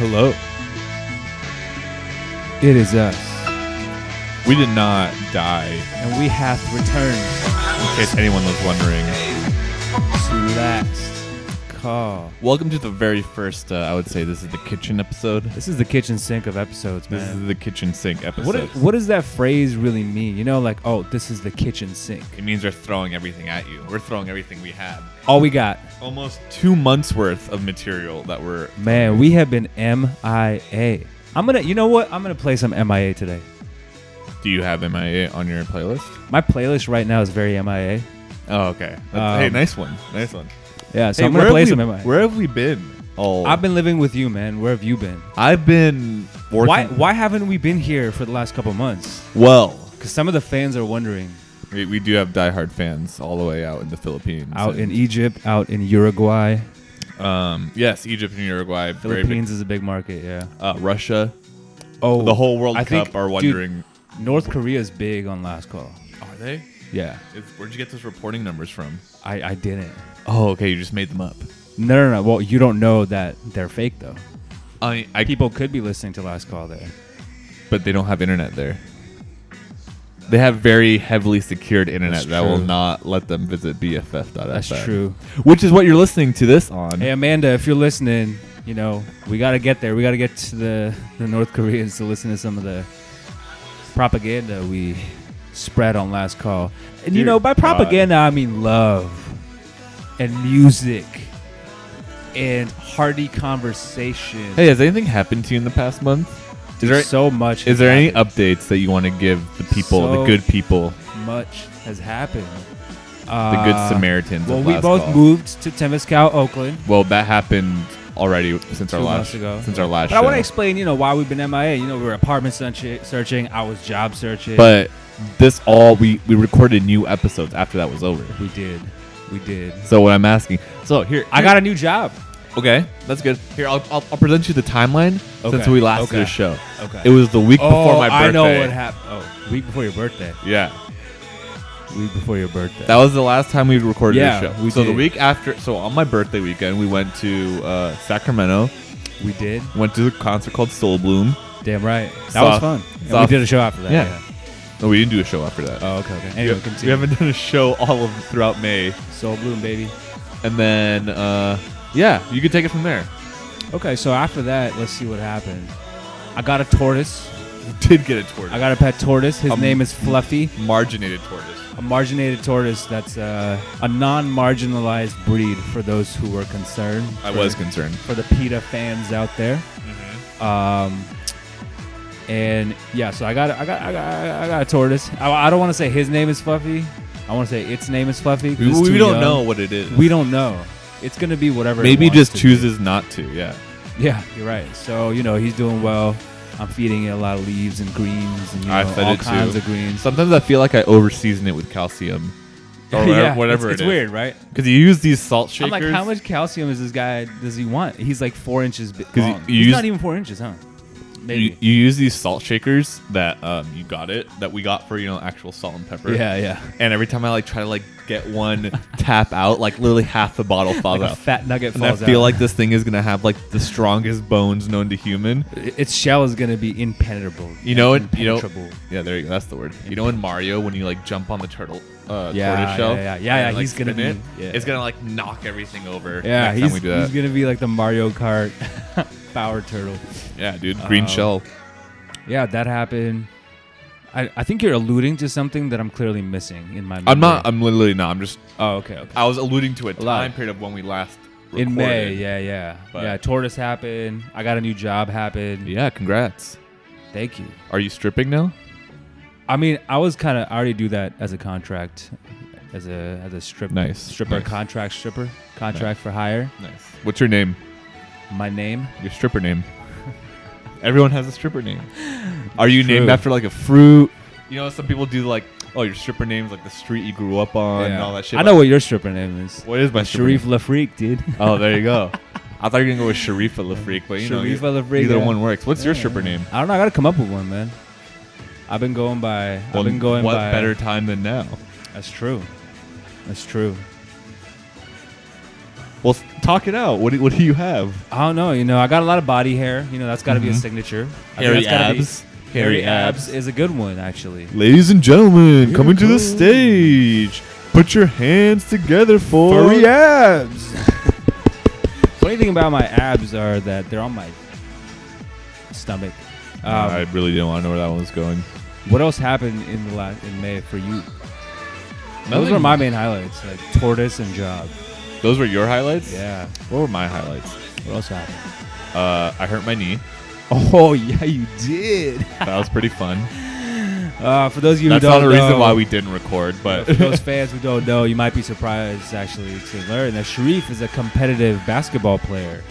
Hello. It is us, We did not die, and we hath returned in case anyone was wondering. to last call. Welcome to the very first, uh, I would say this is the kitchen episode. This is the kitchen sink of episodes, This man. is the kitchen sink episode. What, i- what does that phrase really mean? You know, like, oh, this is the kitchen sink. it means we're throwing everything at you. We're throwing everything we have. All we got. Almost two months worth of material that we're. Man, we have been MIA. I'm gonna, you know what? I'm gonna play some MIA today. Do you have MIA on your playlist? My playlist right now is very MIA. Oh, okay. That's- hey, Um, nice one. Nice one. Yeah, so Hey, I'm gonna where play have some we, Where have we been? Oh, I've been living with you, man. Where have you been? I've been working. Why why haven't we been here for the last couple months? Well, Because some of the fans are wondering. we, we do have diehard fans all the way out in the Philippines. Out in Egypt, out in Uruguay. um, yes, Egypt and Uruguay. Very big. Philippines is a big market, yeah. Uh, Russia. Oh, the whole World I Cup think- are dude, wondering. North Korea is big on last call. are they? Yeah, Is, where'd you get those reporting numbers from? I, I didn't. Oh, okay. You just made them up. No, no, no. Well, you don't know that they're fake though. I, I People could be listening to last call there. but they don't have internet there. They have very heavily secured internet That's that will true. not let them visit BFF.fm. That's true. Which is what you're listening to this on. Hey Amanda, if you're listening, you know we got to get there. We got to get to the the North Koreans to listen to some of the propaganda we spread on last call. And you Dear know, by God. propaganda I mean love and music and hearty conversation. Hey, has anything happened to you in the past month? Is there so much. is there any updates that you want to give the people, the good people, much has happened. the Uh, good Samaritans? Well, we both call? moved to Temescal, Oakland. Well, that happened already since our last ago. since our last But show. I want to explain, you know, why we've been MIA. You know, we were apartment searching. I was job searching. but this all we we recorded new episodes after that was over. we did, we did. So what I'm asking, so here I got a new job. okay, that's good. Here I'll I'll, I'll present you the timeline since Okay, we last okay. did a show. Okay. It was the week before my birthday. I know what happened. Oh, week before your birthday. Yeah, Week before your birthday. that was the last time we recorded Yeah, a show. we so the did. week after, so on my birthday weekend, we went to uh, Sacramento. we did. Went to a concert called Soul Bloom. Damn right. That was fun. And we did a show after that. Yeah. Yeah. No, we didn't do a show after that. Oh, okay. Okay. we, Anyway, we continue. haven't done a show all of throughout May, Soul Bloom, baby. and then uh, yeah, you could take it from there. Okay, so after that, let's see what happened. I got a tortoise. You did get a tortoise, I got a pet tortoise. His Um, name is Fluffy. marginated tortoise. A marginated tortoise that's uh, a non-marginalized breed for those who were concerned. I For- was concerned. for the PETA fans out there. Mm-hmm. Um, and yeah, so I got I got I got I got a tortoise. I, I don't want to say his name is Fluffy. I want to say its name is Fluffy. We, we don't young. know what it is. We don't know. It's gonna be whatever. it Maybe just to be. chooses not to. Yeah. Yeah, you're right. So you know he's doing well. I'm feeding it a lot of leaves and greens and you know, I fed all it too. kinds of greens. Sometimes I feel like I overseason it with calcium. Or yeah, whatever it's, it it's weird, right? Because you use these salt shakers. I'm like, how much calcium is this guy? Does he want? He's like four inches big. 'Cause you- long. you He's use- not even four inches, huh? Maybe. You, you use these salt shakers that um, you got it that we got for you know actual salt and pepper. yeah, yeah. And every time I like try to like get one tap out, like literally half the bottle falls Like out. fat nugget falls out. and I feel out. like this thing is gonna have like the strongest bones known to human. its shell is gonna be impenetrable. You know it. You know. Yeah, there you go. That's the word. You know in Mario when you like jump on the turtle uh, Yeah, tortoise shell. yeah, yeah. Yeah, yeah, like, he's gonna be- It, yeah. It's gonna like knock everything over. Yeah, he's, time we do that. he's gonna be like the Mario Kart power turtle. yeah, dude. Green Um, shell. Yeah, that happened. I, I think you're alluding to something that I'm clearly missing in my. Mind. I'm not. I'm literally not. I'm just. oh, okay, okay. I was alluding to a time period of when we last. Recorded. In May, yeah, yeah, But- yeah. Tortoise happened. I got a new job happened. Yeah. Congrats. Thank you. Are you stripping now? I mean, I was kind of. I already do that as a contract, as a as a strip Nice, stripper nice. contract stripper contract for hire. Nice. What's your name? My name. Your stripper name. Everyone has a stripper name. Are you True. named after like a fruit? You know, some people do like, oh, your stripper name's like the street you grew up on and all that shit. I know what your stripper name is. What is my Sharif? Lafreak, dude. Oh, there you go. I thought you were gonna go with Sharifa Lafreak, but you know, Sharifa you- Lafreak, either yeah. one works. What's your Yeah. stripper name? I don't know. I gotta come up with one, man. I've been going by. Well, I've been going what by. better time than now? That's true. That's true. Well, talk it out. What do, what do you have? I don't know. You know, I got a lot of body hair. You know, that's got to be a Mhm. signature. I think Hairy that's gotta be- abs. Hairy abs is a good one, actually. Ladies and gentlemen, coming to the stage. Put your hands together for Furry abs. Funny thing about my abs are that they're on my stomach. Um, I really didn't want to know where that one was going. What else happened in the last in May for you? Those Nothing. were my main highlights, like tortoise and job. Those were your highlights. Yeah. What were my highlights? What else happened? Uh, I hurt my knee. Oh yeah, you did. That was pretty fun. Uh, for those of you That's who not don't a know, reason why we didn't record, but for those fans who don't know, you might be surprised actually to learn that Sharif is a competitive basketball player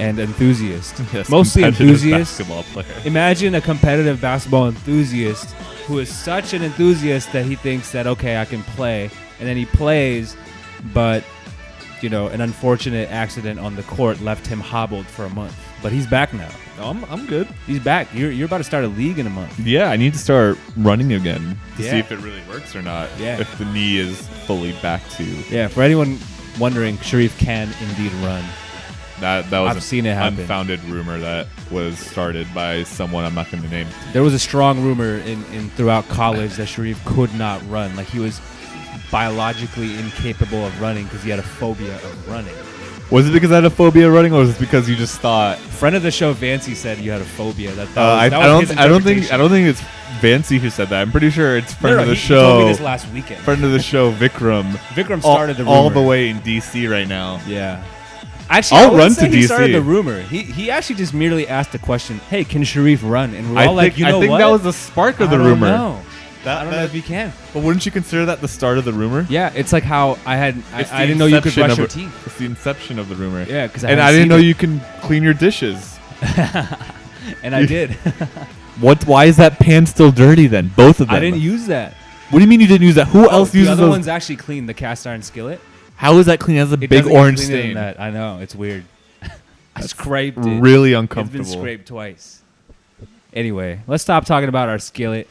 and enthusiast. Yes, Mostly competitive enthusiast. basketball player. Imagine a competitive basketball enthusiast who is such an enthusiast that he thinks that okay, I can play, and then he plays, but you know, an unfortunate accident on the court left him hobbled for a month. But he's back now. No, I'm, I'm good. He's back. You're, you're about to start a league in a month. Yeah, I need to start running again to Yeah. see if it really works or not. Yeah. If the knee is fully back to Yeah, for anyone wondering, Sharif can indeed run. that. That was I've an seen it happen. unfounded rumor that was started by someone I'm not going to name. There was a strong rumor in, in throughout college that Sharif could not run. Like he was biologically incapable of running because he had a phobia of running. Was it because I had a phobia of running, or was it because you just thought? Friend of the show, Vancy, said you had a phobia. That, that Uh, was, I, that I was don't. I don't think. I don't think it's Vancy who said that. I'm pretty sure it's friend No, no, of the he, he told me show. this last weekend. friend of the show, Vikram. Vikram all- started the rumor. all the way in DC right now. Yeah. Actually, I'll run to he DC. started the rumor. He he actually just merely asked the question, "Hey, can Sharif run?" And we're I all think. like, "You know I think what? that was the spark of the I don't rumor. know. That- I don't know if you can." But wouldn't you consider that the start of the rumor? Yeah, it's like how I had I, I didn't know you could brush your it. teeth. It's the inception of the rumor. Yeah, because and I didn't know you can clean your dishes. and I did. What? Why is that pan still dirty then? Both of them. I didn't use that. What do you mean you didn't use that? Who oh, else uses? the other those? one's actually clean. The cast iron skillet. How is that clean? It has a It big orange stain. That. I know it's weird. I scraped it. Really It's uncomfortable. been scraped twice. Anyway, let's stop talking about our skillet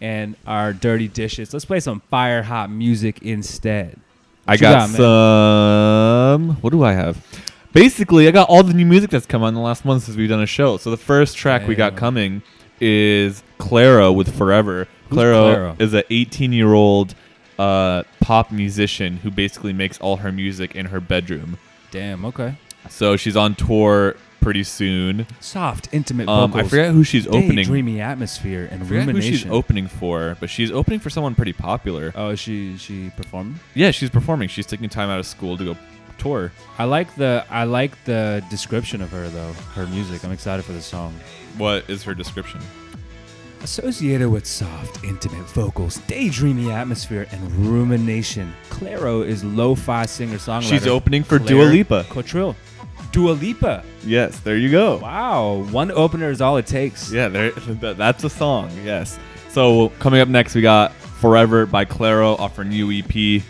and our dirty dishes. Let's play some fire hot music instead. I What you got, got, some. What do I have? Basically, I got all the new music that's come out in the last month since we've done a show. So the first track we got coming is Clairo with Forever. Who's Clairo, Clairo? is an 18 year old uh, pop musician who basically makes all her music in her bedroom. Damn. Okay. So she's on tour pretty soon. Soft, intimate Um, vocals. I forget who she's opening. Dreamy atmosphere and I forget who she's rumination. opening for, but she's opening for someone pretty popular. oh, is she she performing? Yeah, she's performing. She's taking time out of school to go tour. I like the I like the description of her though. Her music. I'm excited for the song. What is her description? Associated with soft, intimate vocals, daydreamy atmosphere, and rumination, Clairo is lo-fi singer-songwriter. She's opening for Claire Dua Lipa. Cottrill. Dua Lipa. Yes, there you go. Wow, one opener is all it takes. Yeah, there. That's a song. Yes. So coming up next, we got "Forever" by Clairo off her new EP.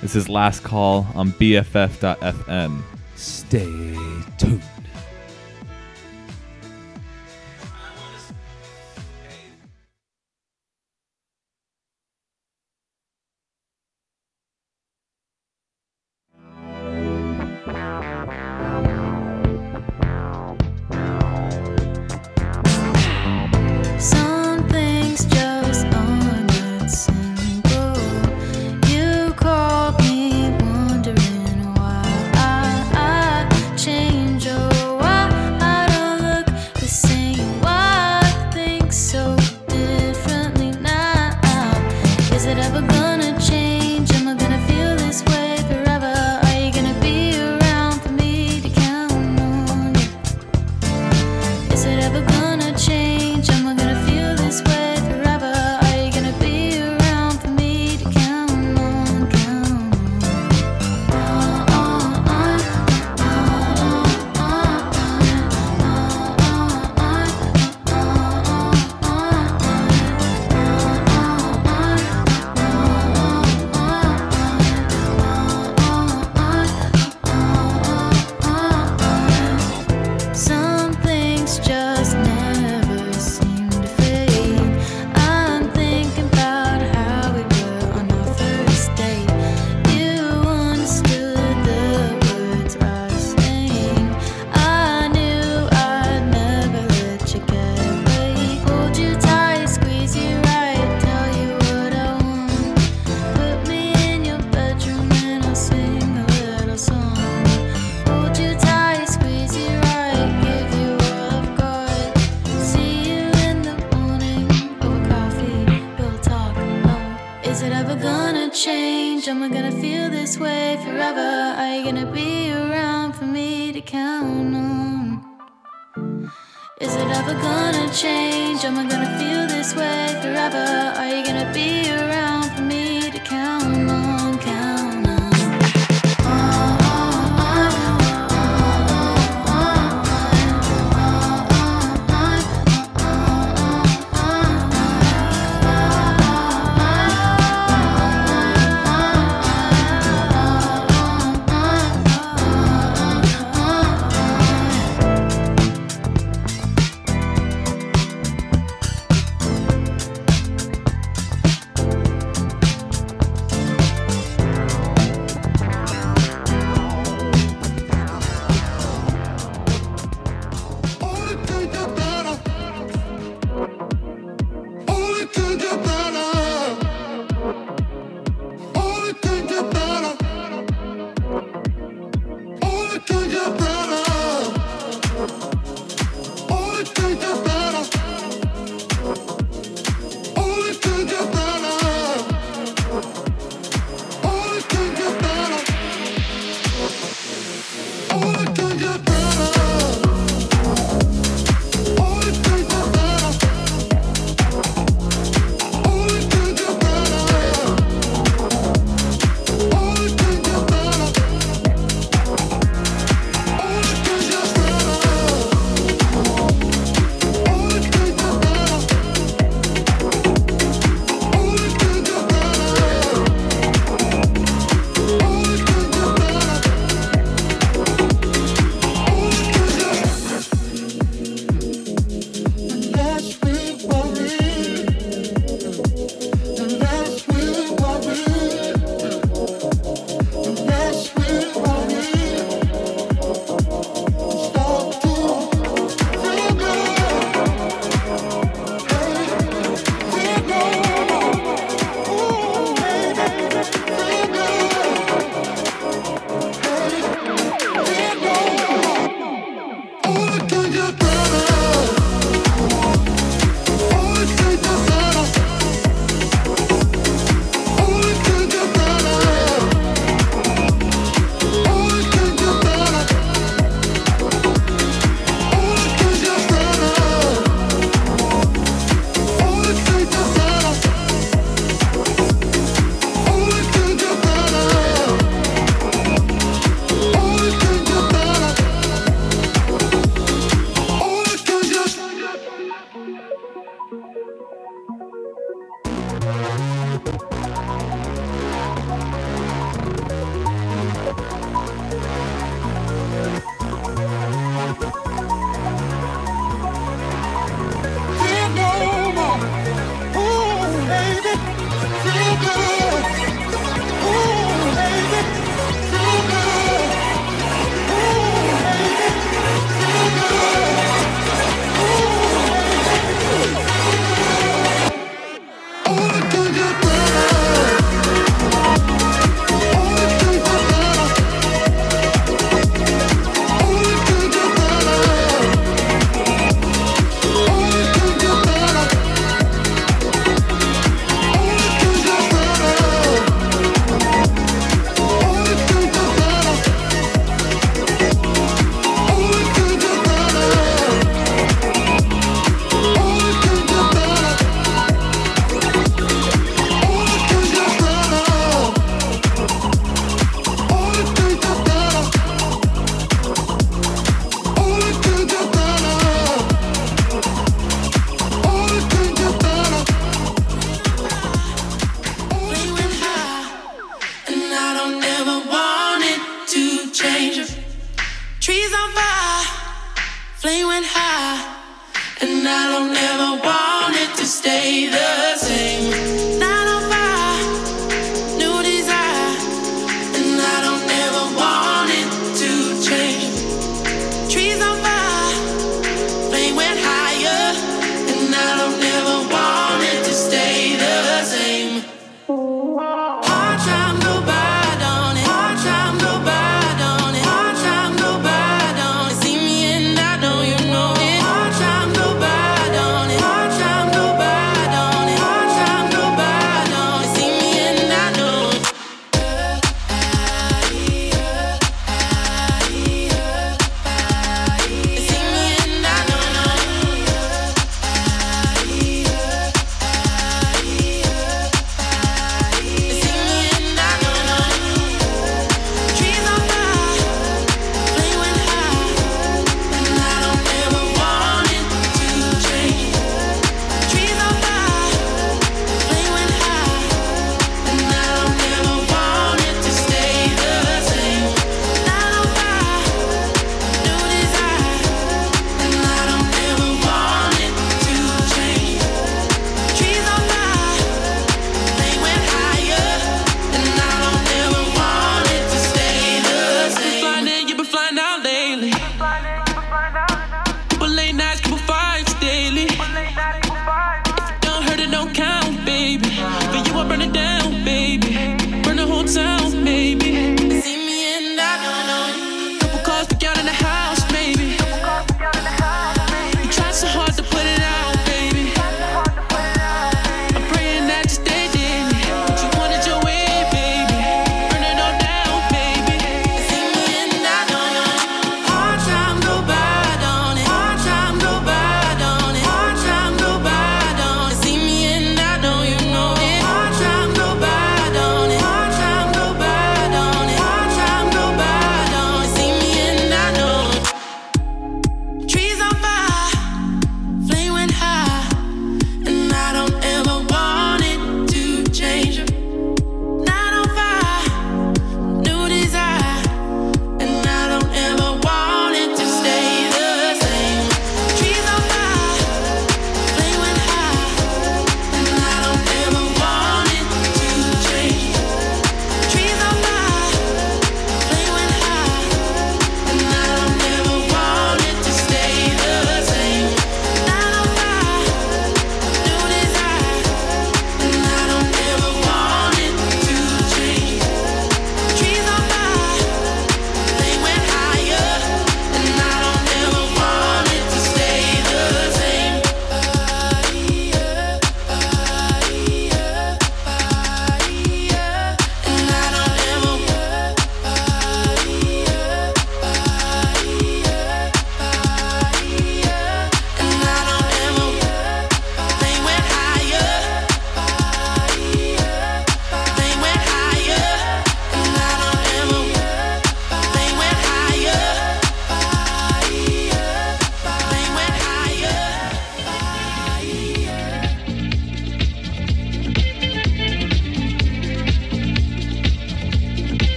This is "Last Call" on BFF.FM. Stay tuned. am I gonna feel this way forever? Are you gonna be around for me to count on? Is it ever gonna change? Am I gonna feel this way forever? Are you gonna be around?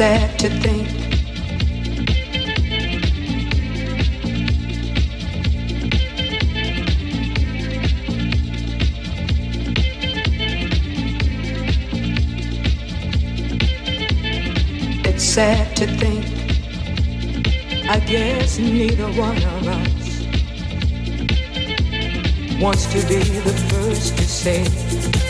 sad to think. It's sad to think. I guess neither one of us wants to be the first to say.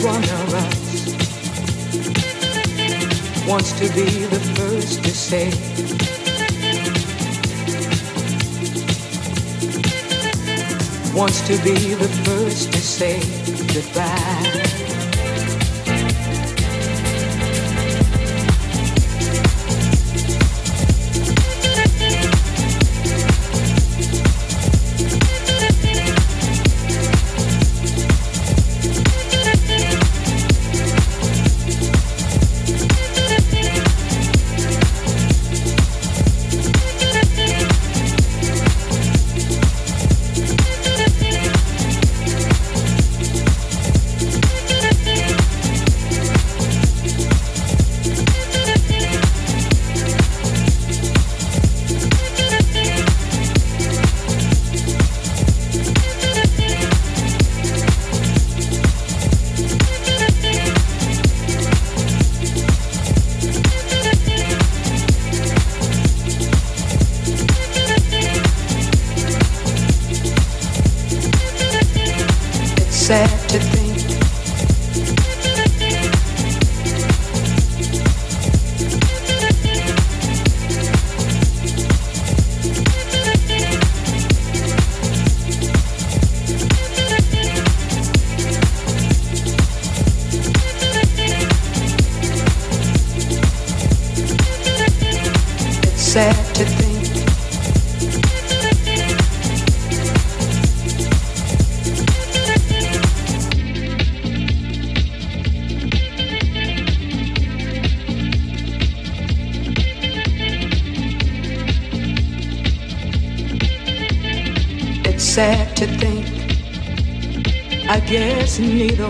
One of wants to be the first to say. Wants to be the first to say goodbye.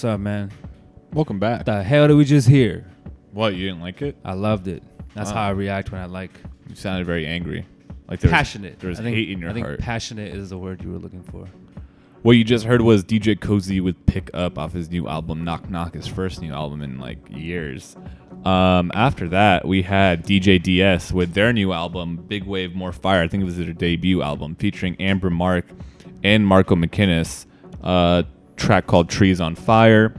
What's up, man? Welcome back. The hell did we just hear? What you didn't like it? I loved it. That's Wow. how I react when I like You sounded very angry. Like there was- passionate. There was I think, hate in your I think heart. passionate is the word you were looking for. What you just heard was DJ Koze with Pick Up off his new album, Knock Knock, his first new album in like years. Um, after that, we had DJ DS with their new album, Big Wave More Fire. I think it was their debut album, featuring Amber Mark and Marco McKinnis. A track called Trees on Fire.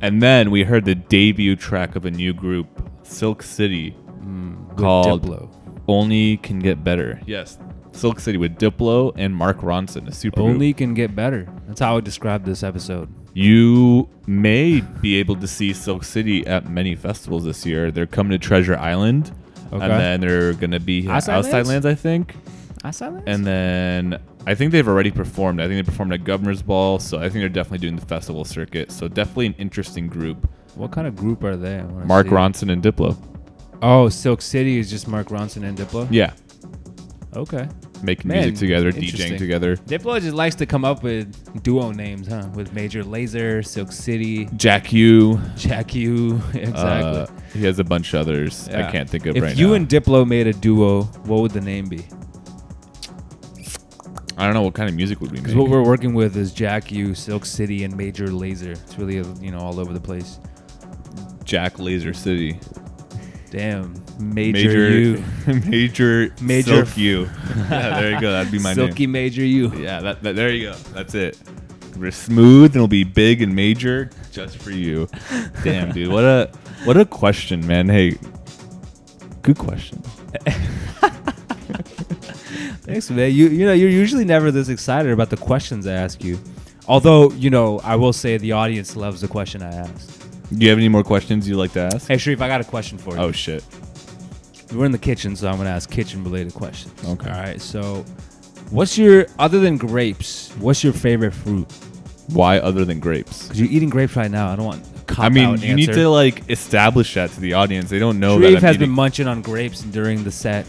And then we heard the debut track of a new group, Silk City, hmm, called Diplo. Only Can Get Better. Yes. Silk City with Diplo and Mark Ronson, a super group. Only can get better. That's how I would describe this episode. You may be able to see Silk City at many festivals this year. They're coming to Treasure Island, Okay. and then they're gonna be Outside Outside Lands? Lands, I think. And then I think they've already performed. I think they performed at Governor's Ball, so I think they're definitely doing the festival circuit. So definitely an interesting group. what kind of group are they? I wanna Mark see. Ronson and Diplo. Oh, Silk City is just Mark Ronson and Diplo. Yeah, Okay. making Man, music together, interesting. DJing together. Diplo just likes to come up with duo names, huh? With Major Lazer, Silk City, Jack U. Jack U. exactly. Uh, he has a bunch of others I can't think of right now. if right you now. and Diplo made a duo, what would the name be? I don't know what kind of music would we Because make. what we're working with is Jack U, Silk City, and Major Lazer. It's really you know all over the place. Jack Laser City. Damn, Major, U, major, Major Silk U. yeah, there you go. That'd be my name. Silky. Major U. Yeah, that, that, there you go. That's it. We're smooth and it'll be big and major just for you. Damn, dude. What a what a question, man. Hey, good question. Thanks, man. You you know you're usually never this excited about the questions I ask you. Although you know I will say the audience loves the question I ask. Do you have any more questions you'd like to ask? Hey Sharif, I got a question for you. Oh shit. We're in the kitchen, so I'm gonna ask kitchen related questions. Okay. All right. So, what's your other than grapes? What's your favorite fruit? Why other than grapes? Because you're eating grapes right now. I don't want. I mean, you need answer. to like establish that to the audience. They don't know Sharif that I'm has been munching on grapes during the set.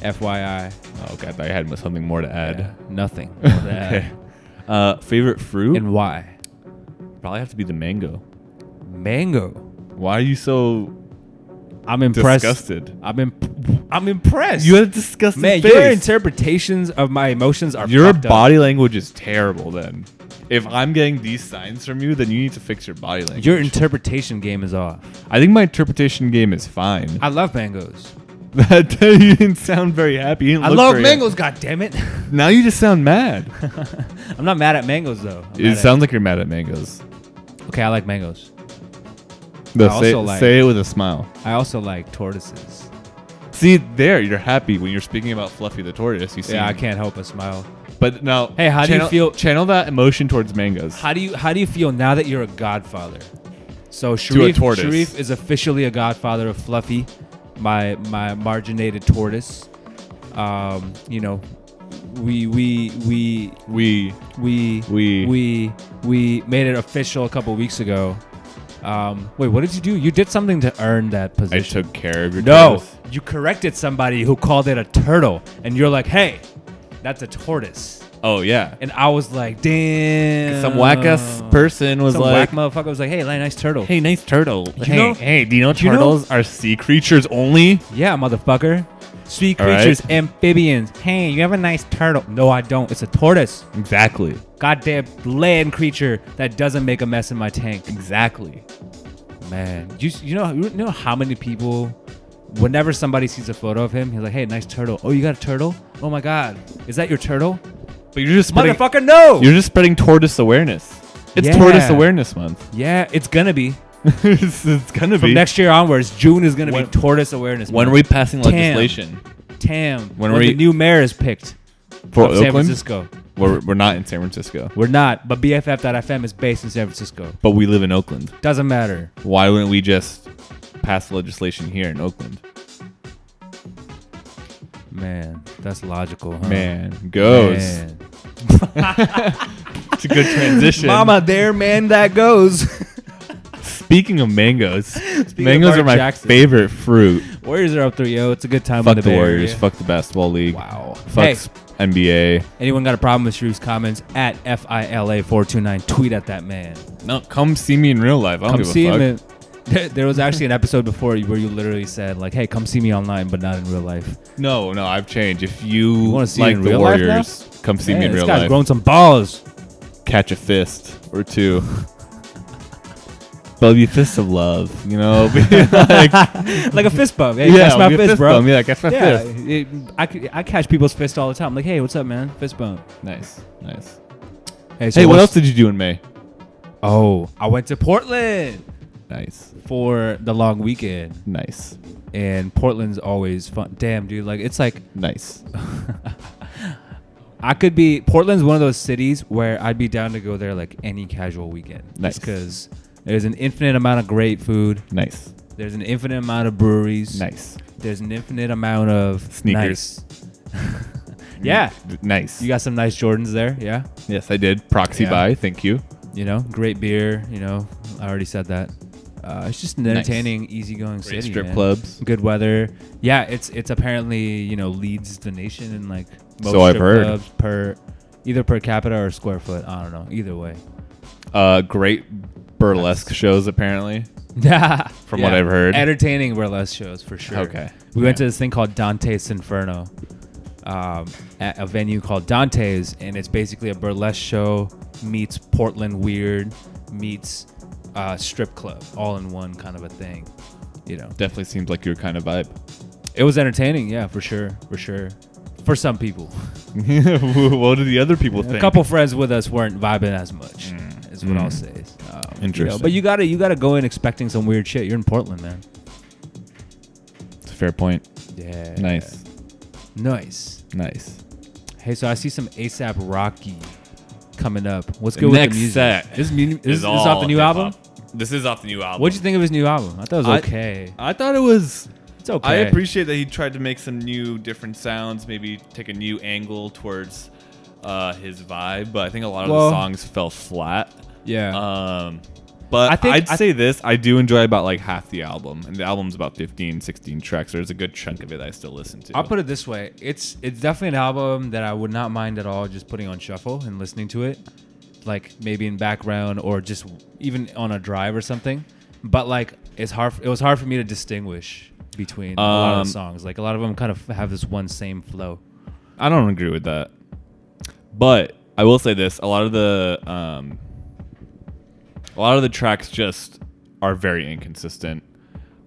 FYI. Oh, okay. I thought I had something more to add. Yeah, nothing. more to add. okay. Uh, favorite fruit? And why? Probably have to be the mango. Mango. Why are you so I'm impressed. disgusted? I'm imp- I'm impressed. You had a disgusting Man, face. your interpretations of my emotions are Your fucked up. body language is terrible. Then, if I'm getting these signs from you, then you need to fix your body language. Your interpretation game is off. I think my interpretation game is fine. I love mangoes. That you didn't sound very happy. You didn't I look love very- mangoes. God damn it! Now you just sound mad. I'm not mad at mangoes though. I'm it mad at- sounds like you're mad at mangoes. okay. I like mangoes. No, I say, also like- say it with a smile. I also like tortoises. See, there you're happy when you're speaking about Fluffy the tortoise. You see, Yeah, I can't help but smile. But now, Hey, how do you channel- feel- Channel that emotion towards mangoes. How do you How do you feel now that you're a godfather? So Sharif, tortoise. Sharif is officially a godfather of Fluffy, my my marginated tortoise. Um, you know, we we we we we We- we we made it official a couple weeks ago. Um, wait, what did you do? You did something to earn that position. I position. took care of your no, tortoise. you corrected somebody who called it a turtle, and you're like, "Hey, that's a tortoise." Oh yeah. And I was like, "Damn!" Some whack ass person was Some like, whack motherfucker was like, "Hey, like, nice turtle." "Hey, nice turtle. You hey, know- hey, do you know you know- turtles are sea creatures only? Yeah, motherfucker. Sea All right. creatures, amphibians. Hey, you have a nice turtle. No, I don't. It's a tortoise. Exactly. Goddamn land creature that doesn't make a mess in my tank. Exactly. Man, you you know you know how many people, whenever somebody sees a photo of him, he's like, "Hey, nice turtle. Oh, you got a turtle? Oh my god, is that your turtle? But you're just spreading, Motherfucker, no. You're just spreading tortoise awareness. It's Yeah. Tortoise Awareness Month. yeah, it's gonna be it's, it's gonna be. from be. next year onwards. June is gonna When- be tortoise awareness. when are we passing Tam. legislation Tam when when, are we- the new mayor is picked for of San Oakland? Francisco? We're, we're not in San Francisco, We're not, but BFF.FM is based in San Francisco. but we live in Oakland. Doesn't matter. Why wouldn't we just pass legislation here in Oakland? Man, that's logical, huh? Man, goes. Man. It's a good transition. Mama, there, man, that goes. Speaking of mangoes, of mangoes Mark are my Jackson. favorite fruit. Warriors are up three, yo. It's a good time. Fuck the the Warriors. Area. Fuck the basketball league. Wow. Fuck Hey, NBA. anyone got a problem with Sharif's comments at FILA429? Tweet at that man. No, come see me in real life. I don't Come give see a fuck. him. There, there was actually an episode before where you literally said, like, hey, come see me online, but not in real life. no, no, I've changed. If you, wanna see like in the real life now? Warriors, come see me Man, in this real guy's life. grown some balls. Catch a fist or two. But it'll be fists of love, you know. Be like, like a fist bump. Hey, yeah, catch my it'll be a fist, bro. bump. Yeah, catch my yeah, fist. it- I, c- I catch people's fists all the time. I'm like, hey, what's up, man? Fist bump. Nice, nice. Hey, so hey, what what's- else did you do in May? Oh, I went to Portland Nice, for the long weekend, nice, and Portland's always fun. Damn, dude, like it's like nice. I could be. Portland's one of those cities where I'd be down to go there like any casual weekend, Nice. because there's an infinite amount of great food. Nice. There's an infinite amount of breweries. Nice. There's an infinite amount of Sneakers. nice. yeah, Nice. you got some nice Jordans there. Yeah, yes, I did. Proxy Yeah. buy. Thank you. you know, great beer. You know, I already said that. Uh, it's just an Nice. entertaining, easygoing Great city. strip man. clubs. Good weather. Yeah, it's it's apparently you know leads the nation in like most So I've strip heard. clubs per either per capita or square foot. I don't know. Either way. Uh, great burlesque shows apparently. From what I've heard. entertaining burlesque shows for sure. Okay. We went to this thing called Dante's Inferno. um, at a venue called Dante's, and it's basically a burlesque show meets Portland weird meets uh, strip club, all in one kind of a thing. You know, Definitely seems like your kind of vibe. it was entertaining, yeah, for sure, for sure. For some people, what do the other people think? a couple friends with us weren't vibing as much. Is what I'll Mm. say. Um, you know, Interesting. but you gotta you gotta go in expecting some weird shit. You're in Portland, man. It's a fair point. Yeah. Nice. Nice. Nice. Hey, so I see some ASAP Rocky coming up. What's good Next with the music? set This, mu- this, this is all off the new album. Hip-hop. This is off the new album. What'd you think of his new album? I thought it was I- okay. I thought it was. it's okay. I appreciate that he tried to make some new, different sounds. Maybe take a new angle towards uh, his vibe. But I think a lot of Well- the songs fell flat. Yeah. Um, but I think- I'd I- say this: I do enjoy about like half the album, and the album's about 15, 16 tracks. There's a good chunk of it I still listen to. I'll put it this way: it's it's definitely an album that I would not mind at all just putting on shuffle and listening to it, like maybe in background or just even on a drive or something. But like, it's hard. It was hard for me to distinguish between a lot of Um, songs. Like a lot of them kind of have this one same flow. I don't agree with that. But I will say this: a lot of the um, a lot of the tracks just are very inconsistent.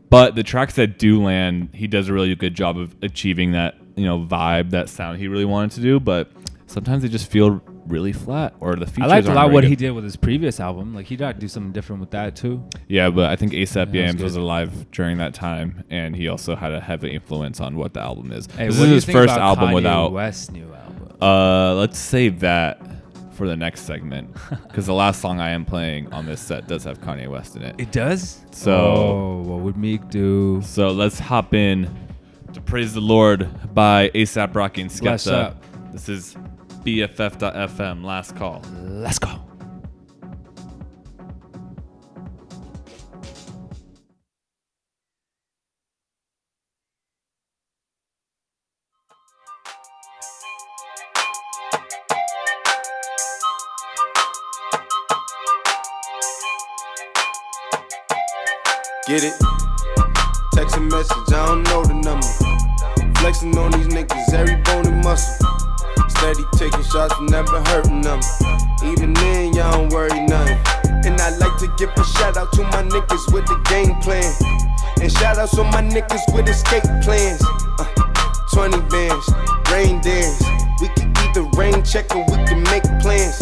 But the tracks that do land, he does a really good job of achieving that you know vibe, that sound he really wanted to do. But sometimes they just feel really flat, or the features. I liked a lot what good. he did with his previous album. Like he got to do something different with that too. Yeah, but I think ASAP Yeah, that was Yams was alive during that time, and he also had a heavy influence on what the album is. Hey, this is his first album Kanye without. West's new album. Uh, let's save that for the next segment because the last song I am playing on this set does have Kanye West in it. It does. So- oh, what would Meek do? So let's hop in to "Praise the Lord" by ASAP Rocky and Skepta. This is BFF.FM. Last call. Let's go. Get it? Text a message, I don't know the number. Flexing on these niggas, every bone and muscle. Steady taking shots, never hurting them. Even then, y'all don't worry nothing. And I like to give a shout out to my niggas with the game plan. And shout outs to my niggas with escape plans. Uh, 20 bands, rain dance. We can either rain check or we can make plans.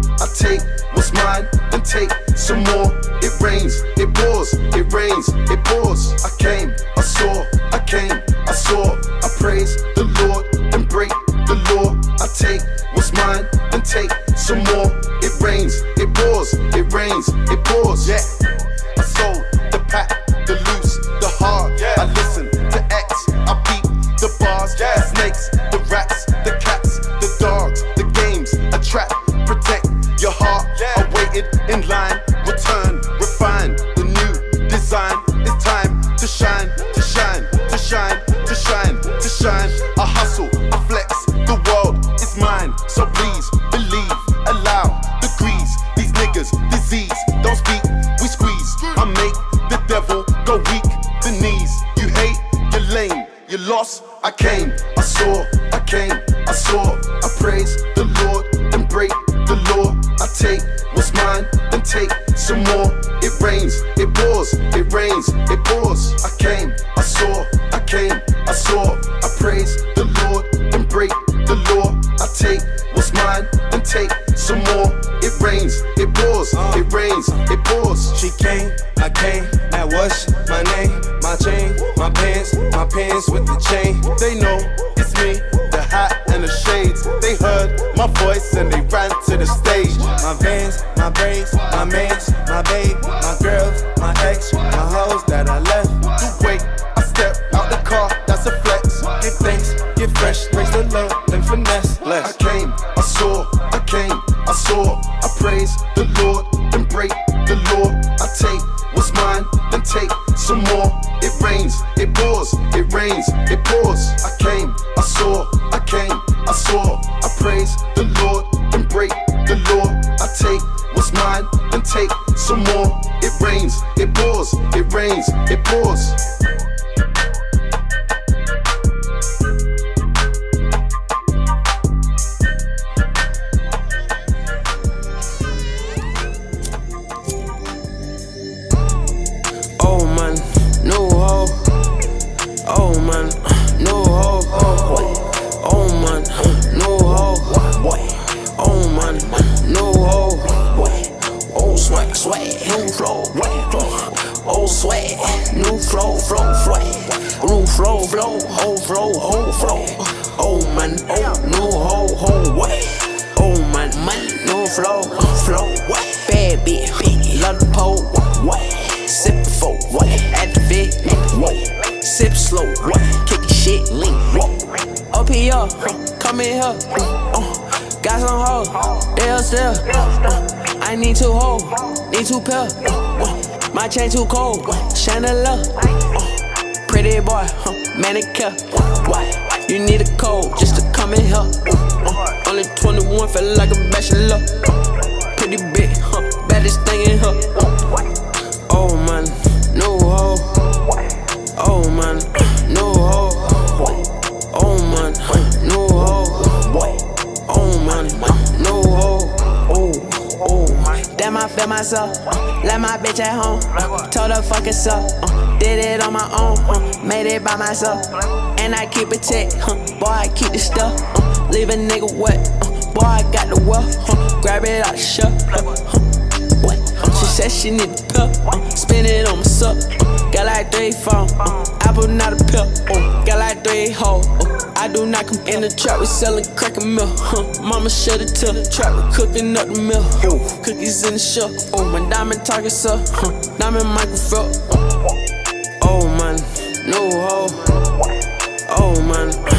Take what's mine, and take some more. It rains, it pours, it rains, it pours. I came, swag, new flow, flow, old swag, new flow, flow, flow, new flow, flow, whole flow, whole flow, old man, old new whole whole way, old man, man, new flow, flow, bad bitch, love the pole, what, sip the folk, what, activate, what, sip slow, what, kick the shit, link, what, up here, come in here, uh, got some hoes, they'll still, uh, I need two hoes. Need two pill. My chain too cold. Chandelier. Pretty boy. Manicure. You need a code just to come in here. Only 21, feel like a bachelor. Pretty big. Baddest thing in her. feel myself. Left my bitch at home. Told her fuck up Uh, did it on my own. Uh, made it by myself. And I keep it tick. Boy, I keep the stuff. Uh, leave a nigga wet. Uh, boy, I got the wealth. Uh, grab it out the shop. Uh, what? she said she need a pill. Uh, spin it on my sup. got like three phone. Uh, Apple not a pill. Uh, got like three hoes. I do not come in the trap. We selling crack and milk. Huh. Mama shut it till the trap. We cooking up the milk. Ooh. Cookies in the shell. Oh, my diamond target sir. Huh. Diamond microphone. Oh, man. No hoe. Oh, man.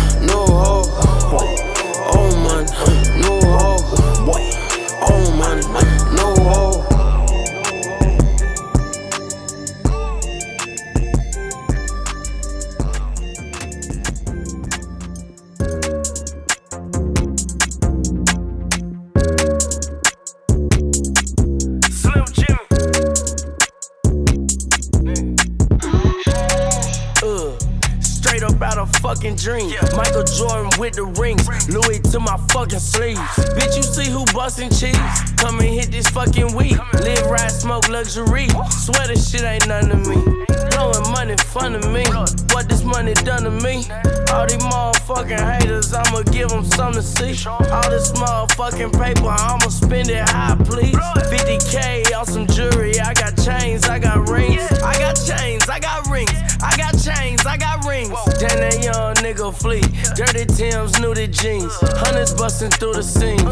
busting through the scenes.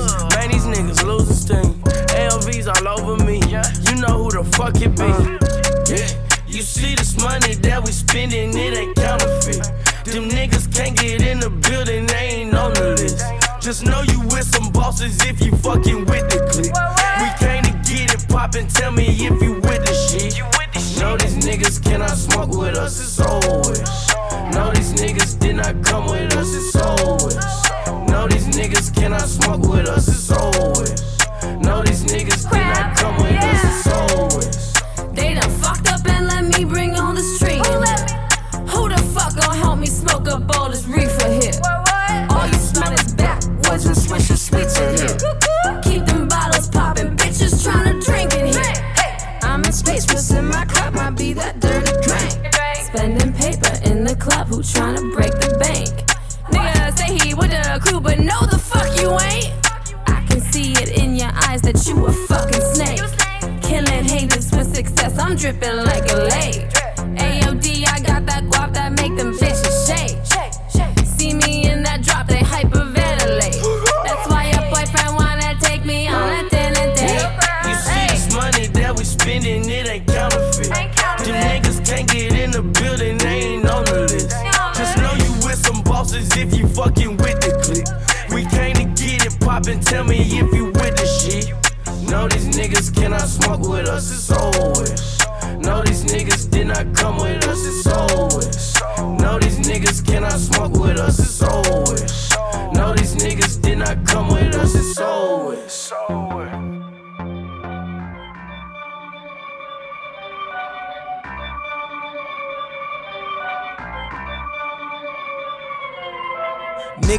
I'm dripping like a lake. AOD, I got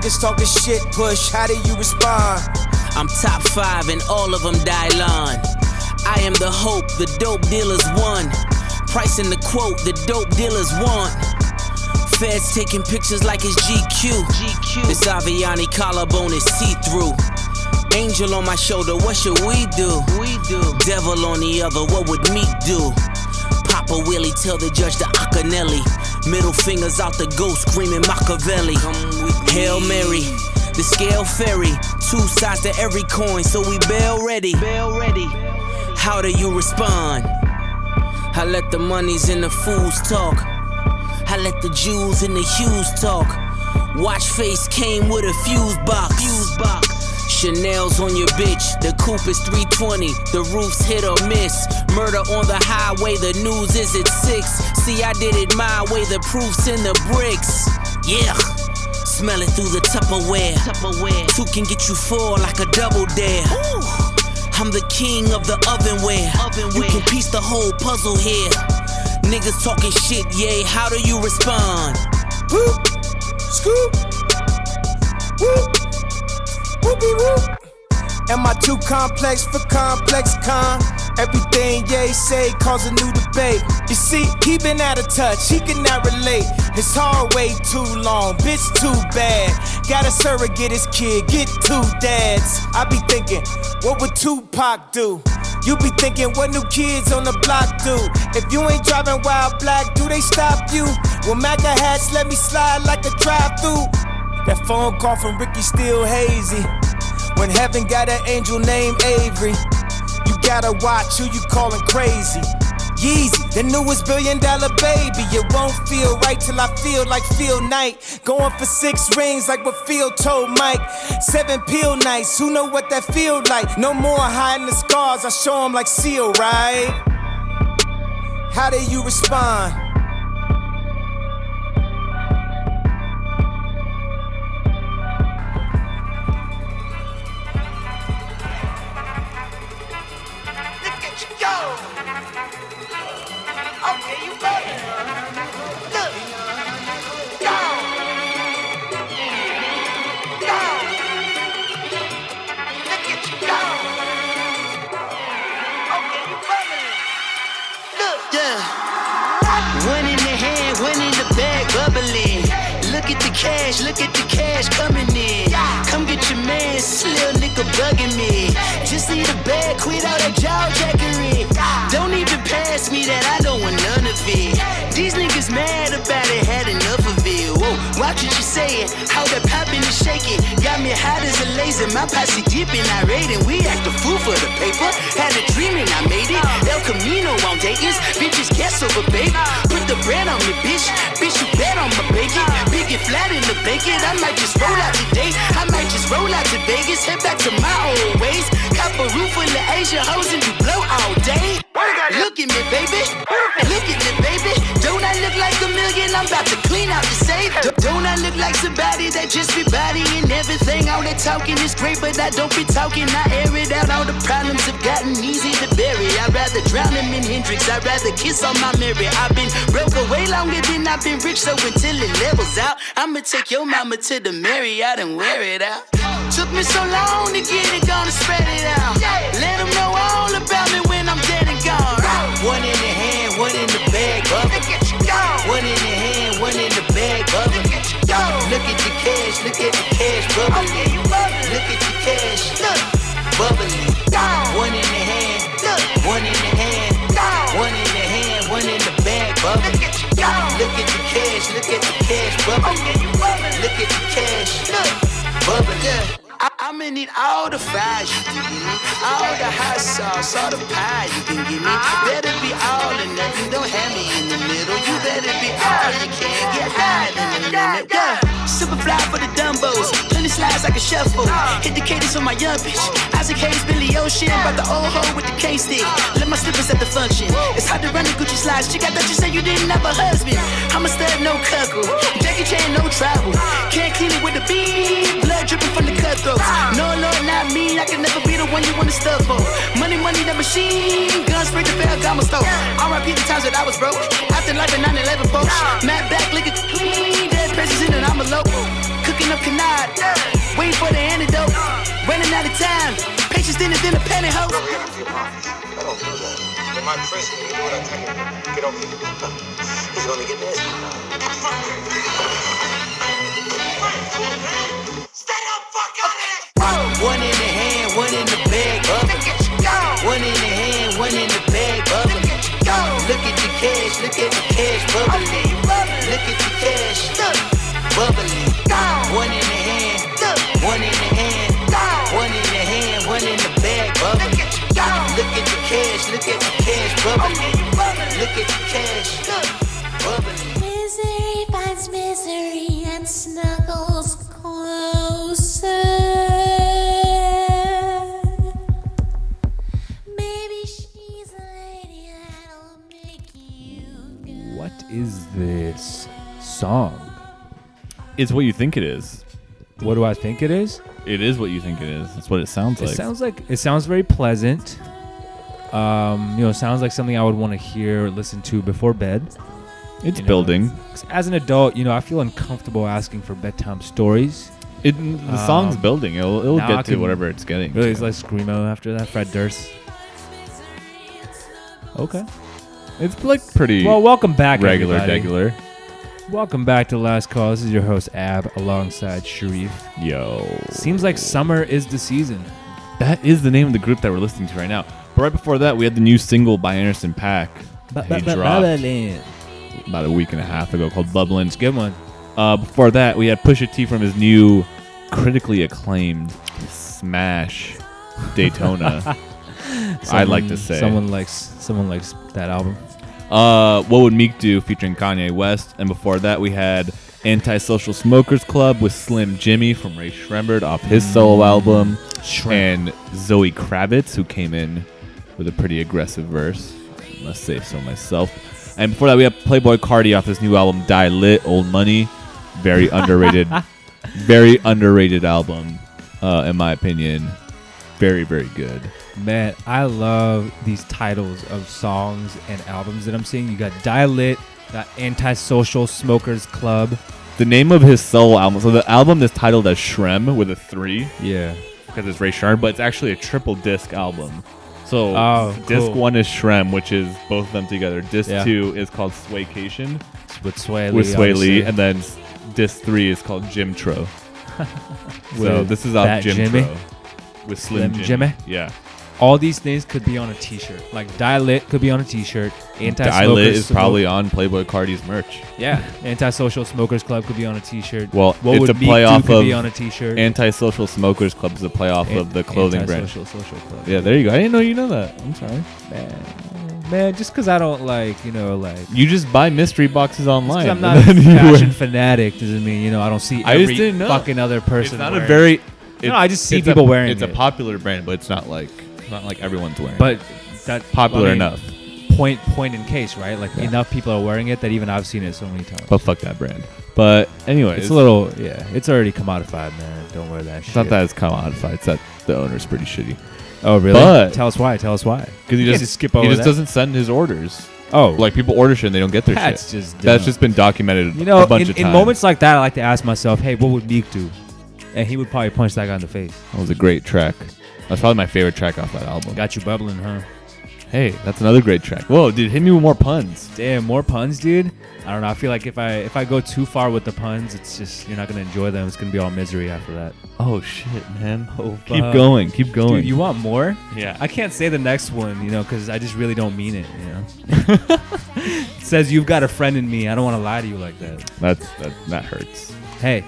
Niggas talking shit, push, how do you respond? I'm top five and all of them Dylon. I am the hope, the dope dealers won. Pricing the quote, the dope dealers want. Feds taking pictures like it's GQ. GQ. This Avianne collarbone is see through. Angel on my shoulder, what should we do? We do. Devil on the other, what would me do? Papa Willie tell the judge the Acanelli. Middle fingers out the ghost, screaming Machiavelli. Hail Mary, the scale ferry. Two sides to every coin, so we bail ready. Bail ready. How do you respond? I let the monies and the fools talk. I let the Jews and the Hughes talk. Watch face came with a fuse box. Fuse box. Chanel's on your bitch. The coupe is 320. The roof's hit or miss. Murder on the highway. The news is at six. See, I did it my way. The proof's in the bricks. Yeah. Smell it through the Tupperware. Tupperware. Two can get you four like a double dare. I'm the king of the ovenware. You can piece the whole puzzle here. Niggas talking shit, yay. How do you respond? Whoop, scoop, whoop, whoopie whoop. Am I too complex for complex con? Everything Ye say cause a new debate. You see, he been out of touch, he cannot relate. His hard way too long, bitch too bad. Got a surrogate his kid, get two dads. I be thinking, what would Tupac do? You be thinking, what new kids on the block do? If you ain't driving wild black, do they stop you? Well, MAGA hats let me slide like a drive through. That phone call from Ricky still hazy. When heaven got an angel named Avery, gotta watch who you calling crazy. Yeezy, the newest billion dollar baby. It won't feel right till I feel like Phil Knight. Going for six rings like what Phil told Mike. Seven pill nights, who know what that feel like? No more hiding the scars, I show 'em like Seal, right? How do you respond? Go. You. Look. Go. Go. Look at you go. You. Look. Yeah. One in the hand, one in the bag. Look at the cash, look at the cash coming in. Come get your man, little nigga bugging me. Just need a bag, quit all that jaw jackery. Don't even pass me that, I don't want you saying, how that popping and shaking. Got me hot as a laser, my posse deep and irate. And we act a fool for the paper. Had a dream and I made it. El Camino on Dayton's, bitches guess over, baby. Put the bread on me, bitch. Bitch, you bet on my bacon. Big and flat in the bacon. I might just roll out today. I might just roll out to Vegas. Head back to my old ways. Cop a roof full of Asian hoes and you blow all day. Look at me, baby. Look at me, baby. Don't I look like a million? I'm about to clean out the safe. Don't I look like somebody that just be bodying everything? All that talking is great, but I don't be talking. I air it out. All the problems have gotten easy to bury. I'd rather drown him in Hendrix. I'd rather kiss on my mirror. I've been broke away longer than I've been rich, so until it levels out, I'ma take your mama to the Marriott and wear it out. Took me so long to get it, gonna spread it out. Let them know all about me One in the hand, one in the bag, bubba. One in the hand, one in the bag, bubba. Look at the cash, look at the cash, bubbling. Look at the cash, look, bubbling. One in the hand, look, one in the hand, one in the hand, one in the bag, bubba. Look at the cash, look at the cash, bubbling. Look at the cash, look, bubbling. I'ma need all the fries you can give me, all the hot sauce, all the pie you can give me. Better be all or nothing, don't have me in the middle. You better be all you can, get high in the limit. Yeah, super fly for the Dumbos, plenty slides like a shuffle. Hit the cadence on my young bitch. Isaac Hayes, Billy Ocean, but the old hoe with the K stick. Let my slippers at the function. It's hard to run the Gucci slides. Chick, I thought you said you didn't have a husband. I'm a stud, no cuckoo. Jackie Chan, no travel. Can't clean it with the beat. Blood dripping from the cutthroats. No, Lord, not me. I can never be the one you wanna stuff for. Money, money, the machine. Guns straight to Ferragamo store. RIP the times that I was broke. After life in 9-11 folks. Mad back, it clean. Dead presents in and I'm a local. Cooking up canard. Waiting for the antidote. Running out of time. Patience thinner than a pantyhose. In my prison, you know what I tell you? Get over here. He's gonna get nasty. One in the hand, one in the bag, bubbling. One in the hand, one in the bag, bubbling. Look at the cash, look at the cash, bubbling. Look at the cash, bubbling. One in the hand, one in the hand, one in the hand, one in the bag, bubbling. Look at the cash, look at the cash, bubbling. Look at the cash, bubbling. Misery finds misery and snuggles closer. Maybe she's a lady that'll make you What is this song? It's what you think it is. What do I think it is? It is what you think it is. That's what it sounds like. It sounds like it sounds very pleasant. Um, you know, sounds like something I would want to hear or listen to before bed. It's You know, building. 'cause As an adult, you know, I feel uncomfortable asking for bedtime stories. It, the song's Um, building. It'll, it'll now I get to can whatever it's getting. Really, it's like screamo after that. Fred Durst. Okay. It's like pretty. Well, welcome back, Regular, everybody. regular. Welcome back to Last Call. This is your host Ab alongside Sharif. Yo. Seems like summer is the season. That is the name of the group that we're listening to right now. But right before that, we had the new single by Anderson Paak. He dropped about a week and a half ago called Bubblin'. It's a good one. Uh, before that, we had Pusha T from his new critically acclaimed smash Daytona. I'd like to say. someone likes someone likes that album. Uh, what would Meek do featuring Kanye West? And before that, we had Antisocial Smokers Club with Slim Jxmmi from Rae Sremmurd off his solo album, and Zoe Kravitz, who came in with a pretty aggressive verse. I must say so myself. And before that, we have Playboi Carti off his new album, Die Lit, Old Money. Very underrated, very underrated album, uh, in my opinion. Very, very good. Man, I love these titles of songs and albums that I'm seeing. You got Dial-Lit, got Antisocial Smokers Club. The name of his solo album. So the album is titled as Shrem with a three. Yeah. Because it's Ray Shrem, but it's actually a triple disc album. So Oh, disc cool. one is Shrem, which is both of them together. Disc Yeah. two is called Swaecation with Sway with Swae Lee, and then disc three is called Jxmtro. so With this is off Fat Jim Jimmy? Tro with Slim, Slim Jxmmi. Jimmy? Yeah, All these things could be on a T-shirt. Like Dial-Lit could be on a T-shirt. Anti-Smokers Die Lit is probably on Playboi Carti's merch. Yeah, Antisocial Smokers Club could be on a T-shirt. Well, what it's would a Meek Do off could of be on a T-shirt. Antisocial Smokers Club is a play off An- of the clothing brand. Antisocial Social Club. Yeah, there you go. I didn't know you know that. I'm sorry. Man, man, just because I don't like, you know, like. You just buy mystery boxes online. I'm not a then fashion fanatic doesn't mean you know I don't see I every just didn't know. fucking other person. It's not a wearing very. it. no, I just see it's people a, wearing It's it. a popular brand, but it's not like not like everyone's wearing. but it. that popular I mean, enough. Point point in case, right? Like Yeah. enough people are wearing it that even I've seen it so many times. But fuck that brand. But anyway, it's a little yeah. It's already commodified, man. Don't wear that It's shit. not that it's commodified. It's that the owner's pretty shitty. Oh really? But tell us why. Tell us why. because he just, skip over he just that. doesn't send his orders. Oh. like people order shit and they don't get their That's shit. just that's dumb. just been documented. You know, a bunch in, of times. in moments like that, I like to ask myself, "Hey, what would Meek do?" And he would probably punch that guy in the face. that was a great track. That's probably my favorite track off that album. Got you bubbling, huh? Hey, that's another great track. Whoa, dude, hit me with more puns. Damn, more puns, dude. I don't know. I feel like if I if I go too far with the puns, it's just you're not gonna enjoy them. It's gonna be all misery after that. Oh shit, man. Oh, keep fuck. going, keep going. Dude, you want more? Yeah. I can't say the next one, you know, because I just really don't mean it. You know. it says you've got a friend in me. I don't want to lie to you like that. That's that, that hurts. Hey,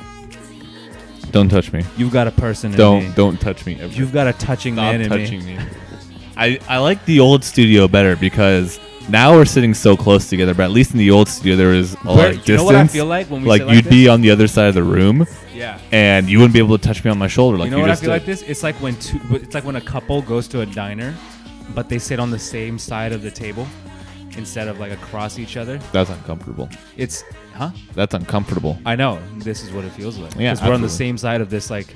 Don't touch me. You've got a person Don't me. don't touch me. Ever. You've got a touching Stop man in touching me. me. I I like the old studio better because now we're sitting so close together. But at least in the old studio there was a lot of you distance. know what I feel like when we like sit like you'd be this? on the other side of the room. Yeah. And you wouldn't be able to touch me on my shoulder like you know what I feel did. like this? It's like when two. It's like when a couple goes to a diner, but they sit on the same side of the table instead of like across each other. That's uncomfortable. It's huh? That's uncomfortable. I know. This is what it feels like. Yeah, Because we're on the same side of this like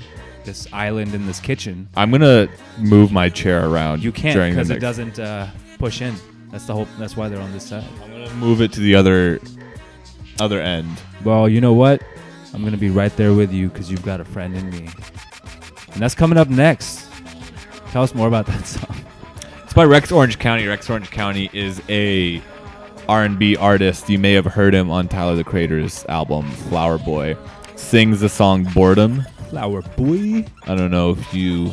this island in this kitchen. I'm gonna move my chair around. You can't during the because it next- doesn't uh, push in. That's the whole. That's why they're on this side. I'm gonna move it to the other other end. Well, you know what? I'm gonna be right there with you because you've got a friend in me, and that's coming up next. Tell us more about that song. It's by Rex Orange County. Rex Orange County is a R&B artist. You may have heard him on Tyler the Creator's album Flower Boy. Sings the song Boredom. Flower Boy. I don't know if you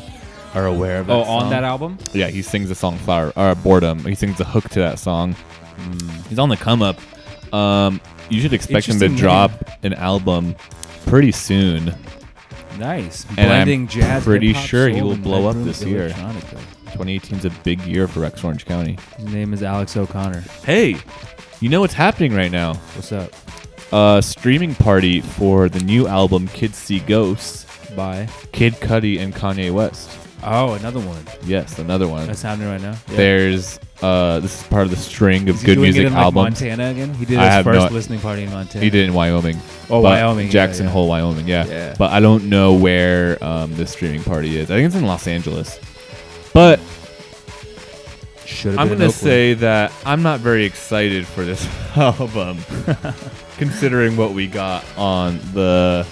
are aware of that Oh, on song. that album? Yeah, he sings the song Flower or Boredom. He sings the hook to that song. Hmm. He's on the come up. Um, you should expect him to drop an album pretty soon. Nice. And Blending I'm jazz, pretty sure he will blow up this year. electronica. 2018 is a big year for Rex Orange County. His name is Alex O'Connor. Hey, you know what's happening right now? What's up? A streaming party for the new album Kids See Ghosts by Kid Cudi and Kanye West. Oh, another one. Yes, another one. That's happening right now. Yeah. There's uh this is part of the string of Is he good doing music it in, like, albums. Montana again? He did I his have first no- listening party in Montana. He did it in Wyoming. Oh, But Wyoming, yeah, Jackson yeah. Hole, Wyoming. Yeah. Yeah. But I don't know where um, this streaming party is. I think it's in Los Angeles. But Should I'm gonna say that I'm not very excited for this album, considering what we got on the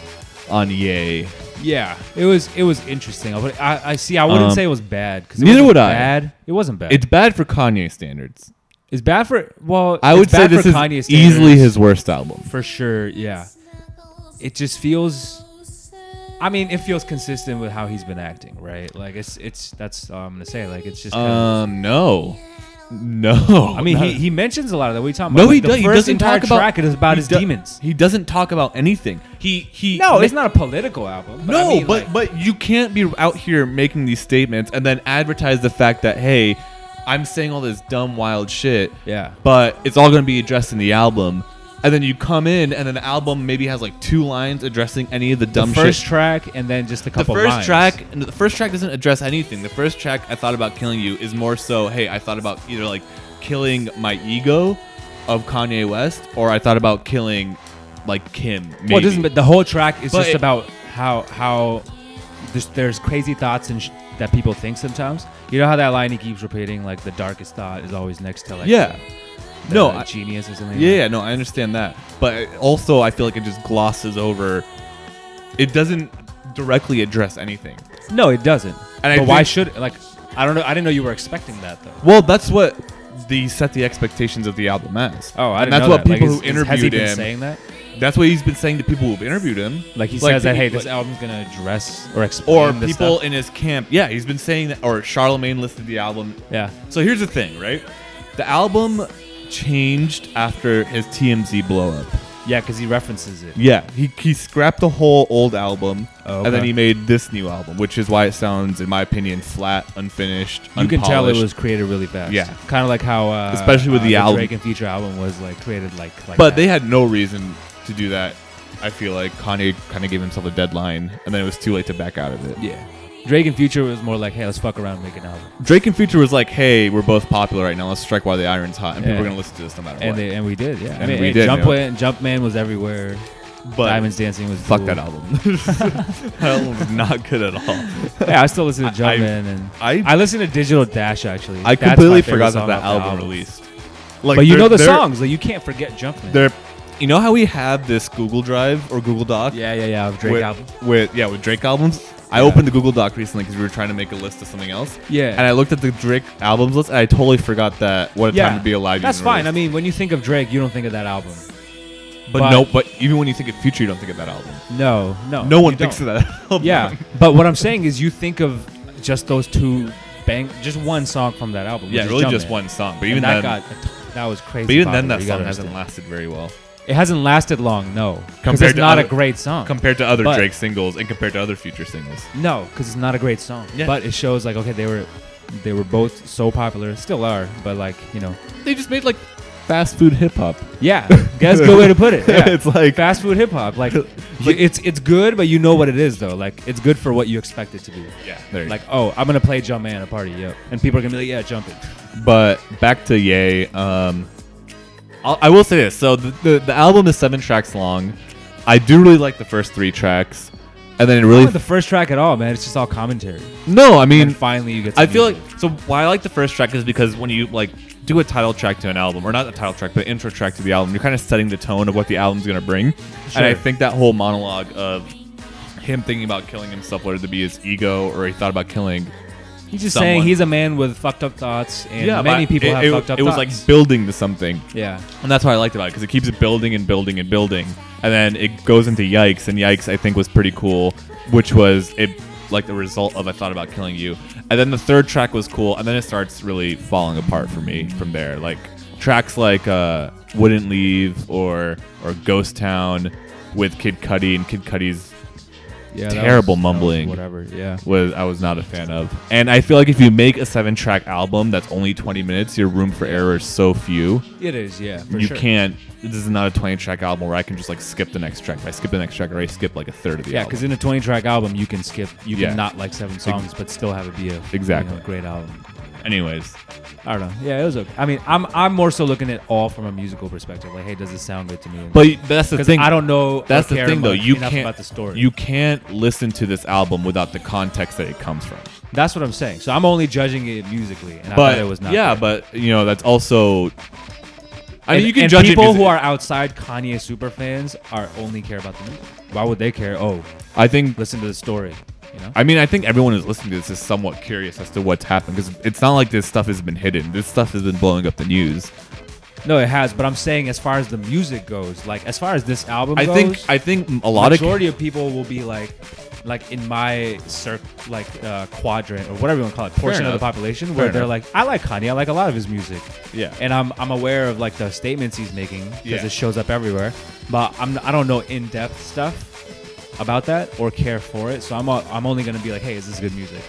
on Yay. Yeah, it was it was interesting. But I, I see. I wouldn't Um, say it was bad. 'cause it neither wasn't would I. Bad. It wasn't bad. It's bad for Kanye standards. It's bad for well. I it's would say bad this for is Kanye easily his worst album. for sure. Yeah, it just feels. I mean, it feels consistent with how he's been acting, right? Like it's it's that's all I'm gonna say. Like it's just. Kind Um, no, no. I mean, he, he mentions a lot of that. What are you talking No, about? he, Like, the does, he first doesn't entire talk about. track is about he his do- demons. He doesn't talk about anything. He he. No, it's not a political album. But no, I mean, but like- but you can't be out here making these statements and then advertise the fact that hey, I'm saying all this dumb wild shit. Yeah. But it's all going to be addressed in the album. And then you come in, and then the album maybe has like two lines addressing any of the the dumb first shit. track and then just a couple. the first lines. track, the first track doesn't address anything. The first track, I thought about killing you, is more so, hey, I thought about either like killing my ego of Kanye West, or I thought about killing like Kim. Maybe. Well, it doesn't. But the whole track is But just it- about how how there's, there's crazy thoughts and sh- that people think sometimes. You know how that line he keeps repeating, like the darkest thought is always next to like Yeah. No, I- genius or something. Yeah, yeah, no, I understand that. But also, I feel like it just glosses over. It doesn't directly address anything. No, it doesn't. And I but why should like? I don't know. I didn't know you were expecting that though. Well, that's what the set the expectations of the album as. Oh, I didn't that's know what that. People is- who is- interviewed has he been him saying that? That's what he's been saying to people who've interviewed him. Like he says that, hey, this like- album's gonna address or explain or people in his camp. Yeah, he's been saying that. Or Charlemagne listed the album. Yeah. So here's the thing, right? The album changed after his TMZ blow up. Yeah, because he references it. Yeah, he, he scrapped the whole old album, Oh, and then he made this new album, which is why it sounds, in my opinion, flat, unfinished. You can tell it was created really fast. Yeah. kind of like how, uh, Especially with uh, the album. Drake and Future album was like created like. like but that. they had no reason to do that. I feel like Kanye kind of gave himself a deadline, and then it was too late to back out of it. Yeah. Drake and Future was more like, hey, let's fuck around and make an album. Drake and Future was like, "Hey, we're both popular right now. Let's strike while the iron's hot, and people are gonna listen to this no matter And what." they, and we did, yeah. And I mean, we did, Jump yeah. Man, Jumpman was everywhere. But Diamonds Dancing was fuck cool. that album. that album's not good at all. Yeah, I still listen to I- Jumpman and I- I listen to Digital Dash actually. I That's my completely favorite forgot song that that off the album released. Like, but you they're- know the they're- songs, like you can't forget Jumpman. They're, you know how we have this Google Drive or Google Doc? Yeah, yeah, yeah, of Drake with, albums. With yeah, with Drake albums. I Yeah. opened the Google Doc recently because we were trying to make a list of something else. Yeah. And I looked at the Drake albums list and I totally forgot that What a yeah, Time to Be Alive. That's fine. I mean, when you think of Drake, you don't think of that album. but, but- no, but even when you think of Future, you don't think of that album. No, no, No one thinks don't. of that album. Yeah, but what I'm saying is, you think of just those two bang, just one song from that album. Yeah, is really just Jumpman. one song. But And even that then, got that was crazy. but even then, that you song hasn't lasted very well. It hasn't lasted long, no. Because Compared it's to not a great song. compared to other But- Drake singles and compared to other future singles. No, because it's not a great song. Yeah. But it shows like okay, they were they were both so popular, still are, but like you know, They just made like fast food hip hop. yeah, that's a good way to put it. Yeah. It's like- fast food hip hop. Like, it's it's good, but you know what it is though. Like it's good for what you expect it to be. Yeah, there you Like oh, I'm gonna play Jump Man at a party, yep, and people are gonna be like, yeah, jump it. But back to Yay. Um, I'll, I will say this. So the, the the album is seven tracks long. I do really like the first three tracks, and then it really Not the first track at all, man. It's just all commentary. no. I mean, And finally you get. I some feel like music. so. Why I like the first track is because when you like do a title track to an album, or not a title track, but intro track to the album, you're kind of setting the tone of what the album's gonna bring. And I think that whole monologue of him thinking about killing himself, whether it be his ego or he thought about killing. He's just someone. saying he's a man with fucked up thoughts, and yeah, many people it, have it, fucked up thoughts. It was thoughts. like building to something. Yeah. And that's what I liked about it because it keeps building and building and building, and then it goes into Yikes, and Yikes I think was pretty cool, which was it like the result of I thought about killing you, and then the third track was cool, and then it starts really falling apart for me from there. Like tracks like uh, Wouldn't Leave or or Ghost Town with Kid Cudi and Kid Cudi's Yeah, terrible was- mumbling whatever, yeah. was I was not a fan of and I feel like if you make a seven track album that's only 20 minutes your room for error is so few It is, yeah, for you sure. can't this is not a 20 track album where I can just like skip the next track if I skip the next track or I already skip like a third of the Yeah, because in a 20 track album, you can skip, you Yeah. can not like seven songs, but still have it be a Exactly. you know, great album. Anyways I don't know. Yeah, it was okay. I mean, I'm I'm more so looking at all from a musical perspective. Like, hey, does this sound good to me? But that's the 'Cause thing. I don't know. That's the care thing, though. much You enough can't about the story. You can't listen to this album without the context that it comes from. That's what I'm saying. So I'm only judging it musically, and I but thought it was not. yeah, good. but you know that's also. I and, mean, you can and judge it people who are outside Kanye super fans are only care about the music. Why would they care? Oh, I think listen to the story. Know. I mean, I think everyone who's listening to this is somewhat curious as to what's happened because it's not like this stuff has been hidden. This stuff has been blowing up the news. No, it has. But I'm saying, as far as the music goes, like as far as this album I goes, think I think a lot of majority of people will be like, like in my circ, like uh, quadrant or whatever you want to call it, portion of the population, Fair where they're like, I like Kanye, I like a lot of his music. Yeah. and I'm I'm aware of like the statements he's making because Yeah. it shows up everywhere. But I'm I don't know in depth stuff about that or care for it, so I'm i I'm only gonna be like, hey, is this good music?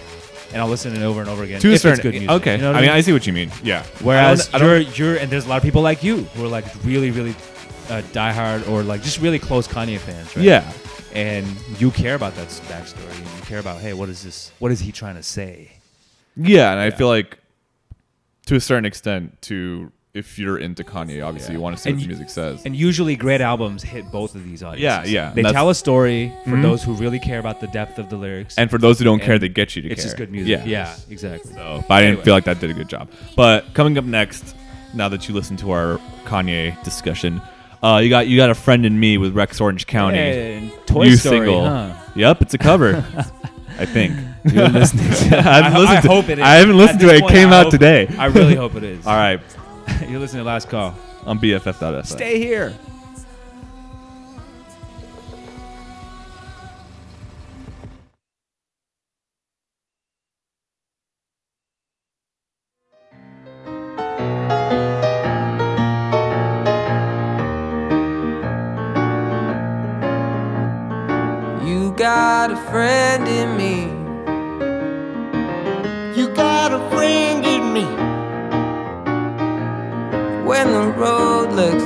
And I'll listen to it over and over again. To a if certain- it's good music. okay. You know what I mean, I see what you mean. Yeah. Whereas I don't- I you're don't- you're and there's a lot of people like you who are like really really uh, diehard or like just really close Kanye fans, right? Yeah. And you care about that backstory and you care about hey, what is this? What is he trying to say? Yeah, and I feel like to a certain extent, to if you're into Kanye, obviously you want to see what the music says. And usually great albums hit both of these audiences. Yeah, yeah, They that's- tell a story for Mhm. those who really care about the depth of the lyrics. And for those who don't care, they get you to it's care. just good music. Yeah. Yeah, exactly. So, but I didn't feel like that did a good job. But coming up next, now that you listened to our Kanye discussion, uh, you got you got a friend in me with Rex Orange County. And Toy new Story, single. huh? Yep, it's a cover. I think. You're listening to- I haven't I- listened I to hope it is. I haven't At listened to this it. It point, came I out hope- today. I really hope it is. All right. You're listening to Last Call. On BFF.fm. Stay here. You got a friend in me. You got a friend When the road looks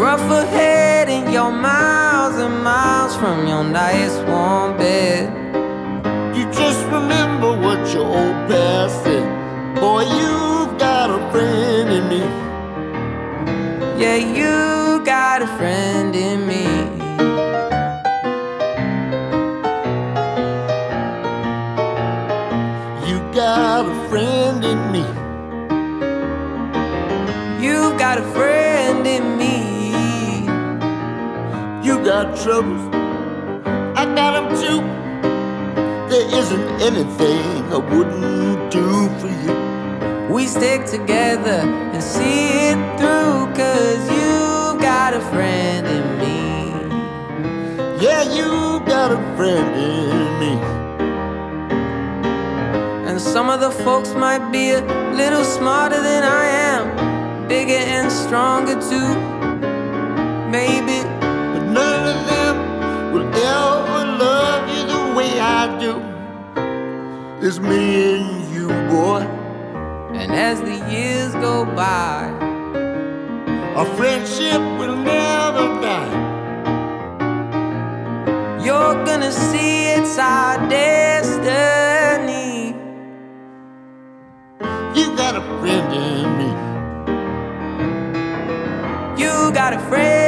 rough ahead and you're miles and miles from your nice warm bed. You just remember what your old past said. Boy, you've got a friend in me. Yeah, you got a friend in me. Troubles. I got them too. There isn't anything I wouldn't do for you. We stick together and see it through, cause you got a friend in me. Yeah, you got a friend in me. And some of the folks might be a little smarter than I am, bigger and stronger too. maybe. Will ever love you the way I do. It's me and you, boy. And as the years go by, our friendship will never die. You're gonna see it's our destiny. You got a friend in me. You got a friend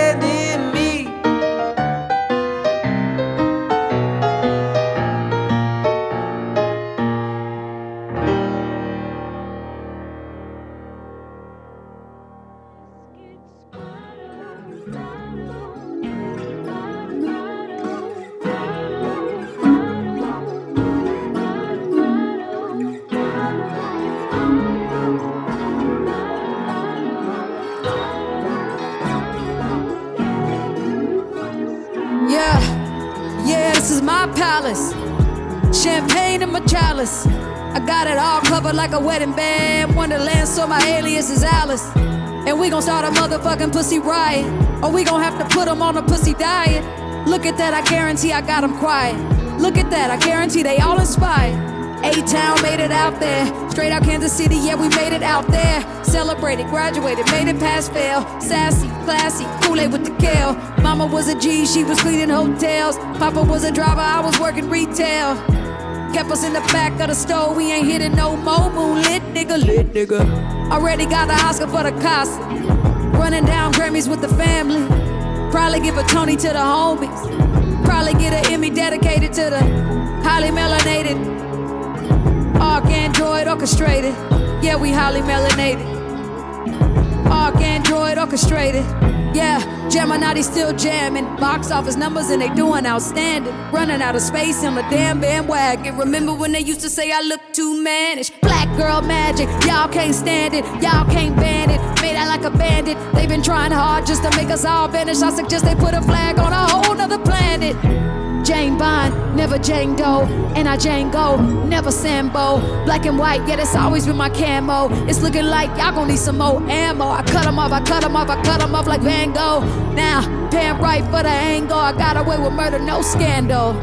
like a wedding band. Wonderland, so my alias is Alice. And we gon' start a motherfucking pussy riot. Or we gon' have to put them on a pussy diet. Look at that, I guarantee I got them quiet. Look at that, I guarantee they all inspired. A-Town made it out there. Straight out Kansas City, yeah, we made it out there. Celebrated, graduated, made it past fail. Sassy, classy, Kool-Aid with the kale. Mama was a G, she was cleaning hotels. Papa was a driver, I was working retail. Kept us in the back of the store, we ain't hitting no more. Moonlit nigga, lit nigga. Already got the Oscar for the cost. Running down Grammys with the family. Probably give a Tony to the homies. Probably get an Emmy dedicated to the highly melanated. ArchAndroid orchestrated. Yeah, we highly melanated. ArchAndroid orchestrated. Yeah, Gemini still jamming. Box office numbers and they doing outstanding. Running out of space on the damn bandwagon. Remember when they used to say I look too mannish? Black girl magic, y'all can't stand it. Y'all can't ban it. Made out like a bandit. They've been trying hard just to make us all vanish. I suggest they put a flag on a whole nother planet. Jane Bond, never Jane Doe, and I Django, never Sambo. Black and white, yeah, that's always been my camo. It's looking like y'all gon' need some more ammo. I cut 'em off, I cut 'em off, I cut 'em off like Van Gogh. Now, damn right for the angle. I got away with murder, no scandal.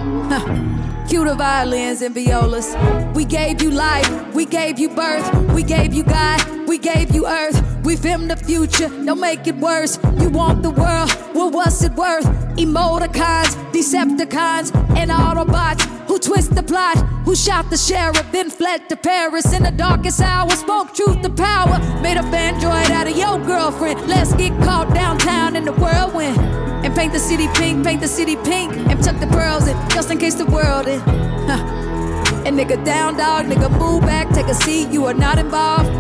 Cue the violins and violas. We gave you life, we gave you birth, we gave you God, we gave you earth. We filmed the future, don't make it worse. Want the world, well, what's it worth? Emoticons, Decepticons, and Autobots who twist the plot, who shot the sheriff, then fled to Paris in the darkest hour. Spoke truth to power, made a fanjoid out of your girlfriend. Let's get caught downtown in the whirlwind. And paint the city pink, paint the city pink, and tuck the pearls in, just in case the world in. And nigga down dog, nigga move back, take a seat, you are not involved.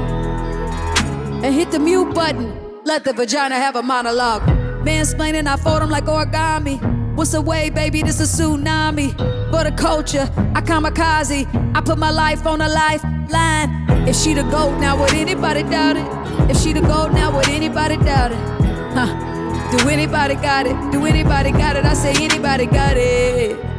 And hit the mute button, let the vagina have a monologue. Mansplaining, I fold them like origami. What's the away, baby? This a tsunami. For the culture, I kamikaze. I put my life on a lifeline. If she the goat, now would anybody doubt it? If she the goat, now would anybody doubt it? Huh? Do anybody got it? Do anybody got it? I say anybody got it.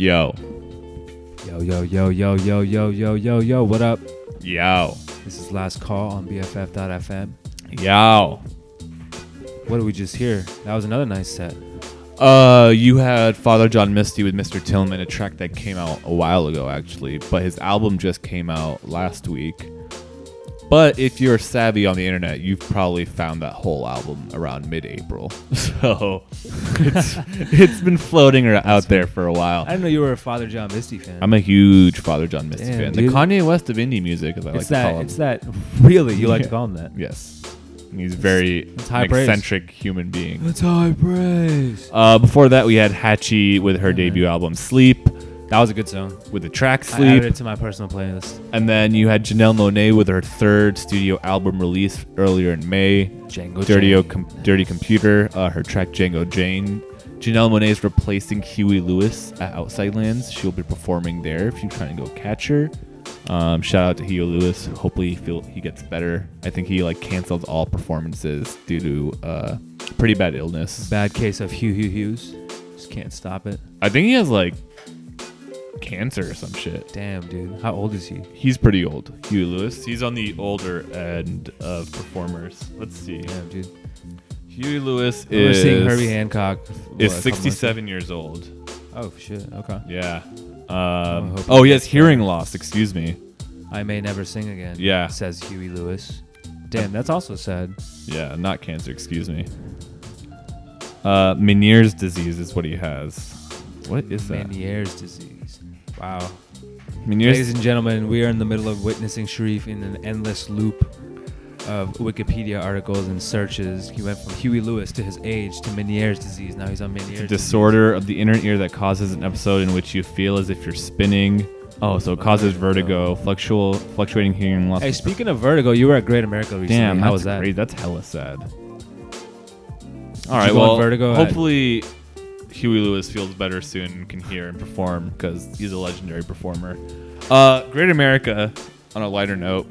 Yo. Yo, yo, yo, yo, yo, yo, yo, yo, yo. What up? Yo. This is Last Call on BFF.fm. Yo. What did we just hear? That was another nice set. Uh, you had Father John Misty with Mr. Tillman, a track that came out a while ago, actually, but his album just came out last week. But if you're savvy on the internet, you've probably found that whole album around mid-April. So it's it's been floating out there for a while. I didn't know you were a Father John Misty fan. I'm a huge Father John Misty Damn, fan. dude. The Kanye West of indie music, as I like It's to that- call him. it's that- really? You like to call him that? Yes. He's very That's high praise. eccentric human being. That's high praise. Uh, before that, we had Hatchie with her debut album Sleep. That was a good song. With the track I Sleep. added it to my personal playlist. And then you had Janelle Monae with her third studio album release earlier in May. Django Dirty, Jane. o Com- Dirty Computer, uh, her track Django Jane. Janelle Monae is replacing Huey Lewis at Outside Lands. She'll be performing there if you're trying to go catch her. Um, shout out to Huey Lewis. Hopefully he feel he gets better. I think he like canceled all performances due to uh, pretty bad illness. Bad case of Hugh Hugh Hughes. Just can't stop it. I think he has like cancer or some shit. Damn, dude. How old is he? He's pretty old. Huey Lewis. He's on the older end of performers. Let's see. Damn, dude. Huey Lewis is seeing Herbie Hancock, what, is a couple months 67 years old. Oh shit. Okay. Yeah. Oh, Um, hope oh, he he has gets hearing loss. Excuse me. I may never sing again. Yeah. Says Huey Lewis. Damn, that's also sad. Yeah, not cancer. Excuse me. Uh, Meniere's disease is what he has. What is that? Meniere's disease. Wow. Meniere's- Ladies and gentlemen, we are in the middle of witnessing Sharif in an endless loop of Wikipedia articles and searches. He went from Huey Lewis to his age to Meniere's disease. Now he's on Meniere's It's a disease. disorder of the inner ear that causes an episode in which you feel as if you're spinning. Oh, so it causes vertigo, fluctual, fluctuating hearing loss. Hey, speaking of vertigo, you were at Great America recently. Damn, how was that? Great. That's hella sad. All right, well, Vertigo hopefully, Huey Lewis feels better soon and can hear and perform because he's a legendary performer. Uh, Great America, on a lighter note,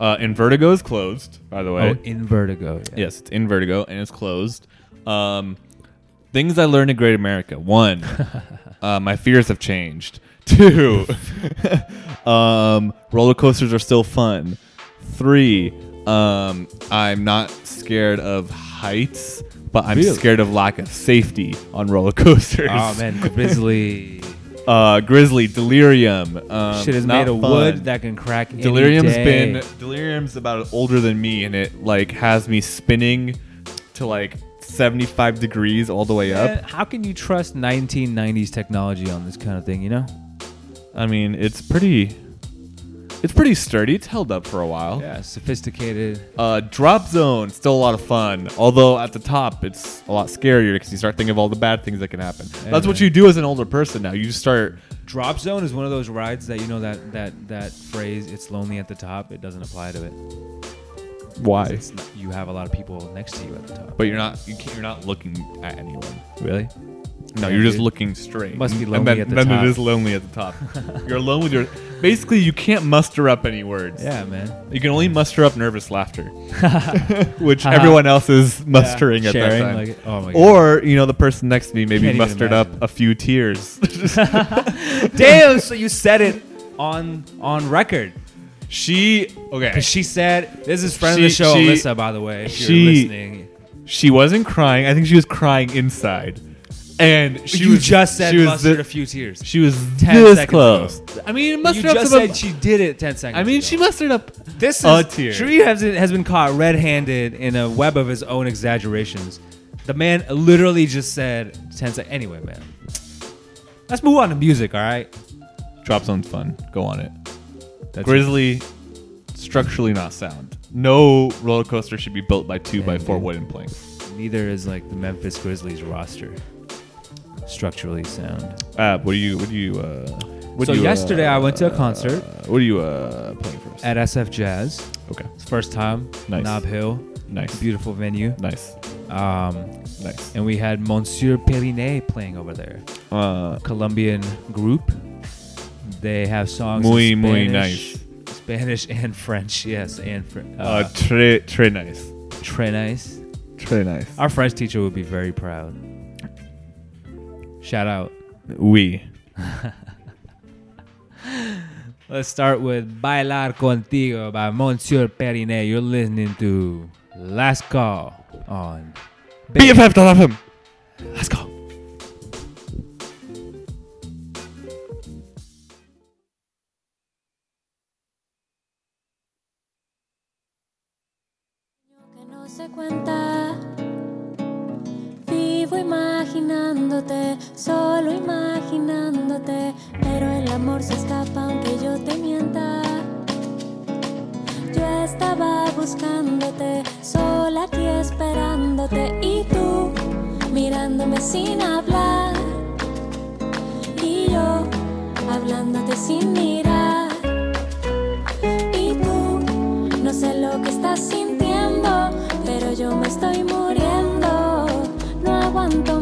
uh, in Vertigo is closed, by the way. Oh, in Vertigo. yeah. Yes, it's in Vertigo and it's closed. Um, things I learned in Great America. One, uh, my fears have changed. Two, um, roller coasters are still fun. Three, um, I'm not scared of heights, but I'm Really? scared of lack of safety on roller coasters. Oh man, Grizzly. Uh, Grizzly, Delirium. Um, Shit is made of fun. wood that can crack. any Delirium's day. been Delirium's about older than me, and it like has me spinning to like 75 degrees all the way Man, up. how can you trust 1990s technology on this kind of thing? You know? I mean, it's pretty. It's pretty sturdy. It's held up for a while. Yeah, sophisticated. Uh, Drop Zone still a lot of fun. Although at the top it's a lot scarier because you start thinking of all the bad things that can happen. Yeah, That's what man. you do as an older person now. You just start. Drop Zone is one of those rides that you know that that that phrase "it's lonely at the top" it doesn't apply to it. Why? Not, you have a lot of people next to you at the top. But you're not. You can't, you're not looking at anyone. Really? No, Yeah, you're just looking straight. Must be lonely then, at the then top. it is lonely at the top. you're alone with your. Basically, you can't muster up any words. Yeah, man. You can only muster up nervous laughter, which uh-huh. everyone else is mustering at sharing, that time. like, oh my God. or you know, the person next to me maybe Can't even mustered up imagine. a few tears. Damn! So you said it on on record. She okay. 'Cause she said this is friend of the show, she- Alyssa. By the way, if she, you're listening. She wasn't crying. I think she was crying inside. And she you was just said she was mustered thi- a few tears. She was 10 this seconds close. ago. I mean, you mustered up just some said of- she did it ten seconds. I mean, she mustered up This a is tear. Sharif has, has been caught red-handed in a web of his own exaggerations. The man literally just said ten seconds. Anyway, man, let's move on to music. All right. Drop zone's fun. Go on it. That's Grizzly, structurally not sound. No roller coaster should be built by two by four dude. wooden planks. Neither is like the Memphis Grizzlies roster. Structurally sound. Uh, what do you? What do you? Uh, what so do you, yesterday uh, I went to a concert. uh, what are you uh, playing for? us? at SF Jazz. Okay. First time. Nice. Nob Hill. Nice. Beautiful venue. Nice. Um, nice. And we had Monsieur Perinet playing over there. Uh, Colombian group. They have songs Muy, in muy Spanish, Spanish and French. Yes, and French. Uh, très, très nice. Très nice. Très nice. Our French teacher would be very proud. Shout out. Oui. Let's start with Bailar Contigo by Monsieur Perinet. You're listening to Last Call on BFF.FM. Let's go. que se cuenta. Vivo imaginándote, solo imaginándote, pero el amor se escapa aunque yo te mienta. Yo estaba buscándote, sola aquí esperándote y tú mirándome sin hablar y yo hablándote sin mirar. Y tú no sé lo que estás sintiendo, pero yo me estoy muriendo. No aguanto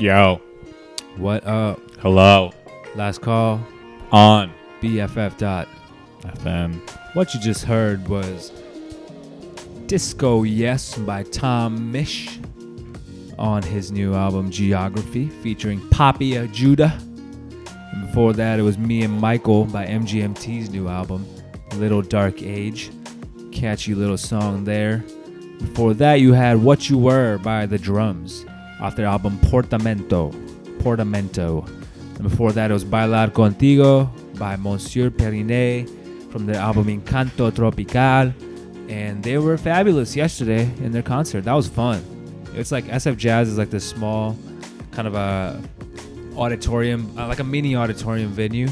Yo. What up? Hello. Last call On. BFF dot FM. What you just heard was Disco Yes by Tom Misch on his new album Geography featuring Poppy Ajudha. And before that, it was Me and Michael by MGMT's new album Little Dark Age. Catchy little song there. Before that, you had What You Were by The Drums off their album Portamento. Portamento. And before that, it was Bailar Contigo by Monsieur Periné from their album Encanto Tropical. And they were fabulous yesterday in their concert. That was fun. It's like SF Jazz is like this small kind of a auditorium, uh, like a mini auditorium venue.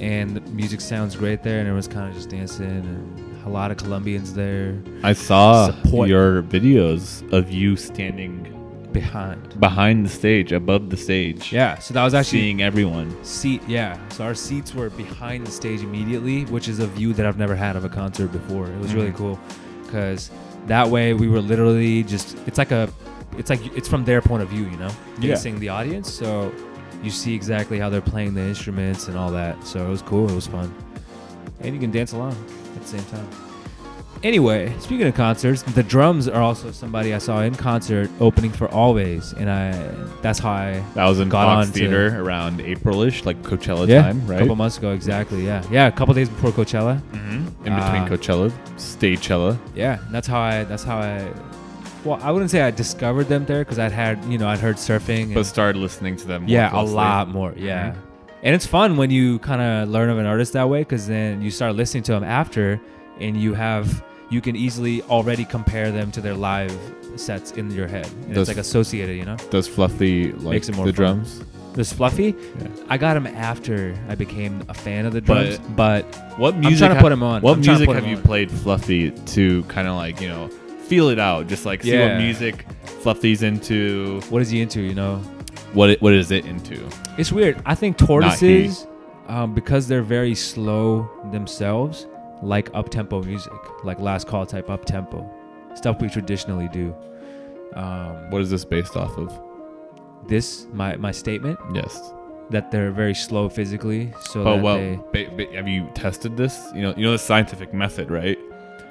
And the music sounds great there, and everyone's kind of just dancing, and a lot of Colombians there. I saw Support. your videos of you standing behind. behind the stage, above the stage. Yeah, so that was actually seeing everyone. seat. Yeah, so our seats were behind the stage immediately, which is a view that I've never had of a concert before. It was really Mhm. cool because that way we were literally just. It's like a, it's like it's from their point of view, you know, Yeah. facing the audience. So you see exactly how they're playing the instruments and all that. So it was cool. It was fun, and you can dance along at the same time. Anyway, speaking of concerts, the drums are also somebody I saw in concert opening for Alvvays, and I that's how I That was in got Fox on to- Theater around April-ish, like Coachella yeah, time, right? A couple months ago, exactly. Yeah, yeah, a couple days before Coachella. Mm-hmm. In between Uh, Coachella, Stagechella. Yeah, and that's how I. That's how I. Well, I wouldn't say I discovered them there because I'd had you know I'd heard surfing. But and- started listening to them. More yeah, closely. a lot more. Yeah, Mhm. and it's fun when you kind of learn of an artist that way because then you start listening to them after, and you have you can easily already compare them to their live sets in your head. And Does- it's like associated, you know. Does Fluffy like Makes it more the fun. drums? This Fluffy, Yeah. I got him after I became a fan of the drums, but, what music? I'm trying to put him on. What music have you on. played Fluffy to kind of like you know feel it out? Just like see Yeah. what music Fluffy's into. What is he into? You know, What it, what is it into? It's weird. I think tortoises, um, because they're very slow themselves, like up tempo music, like last call type up tempo stuff we traditionally do. Um, What is this based off of? this my my statement Yes. that they're very slow physically, so oh that well, they. ba- ba- have you tested this? You know, you know the scientific method, right?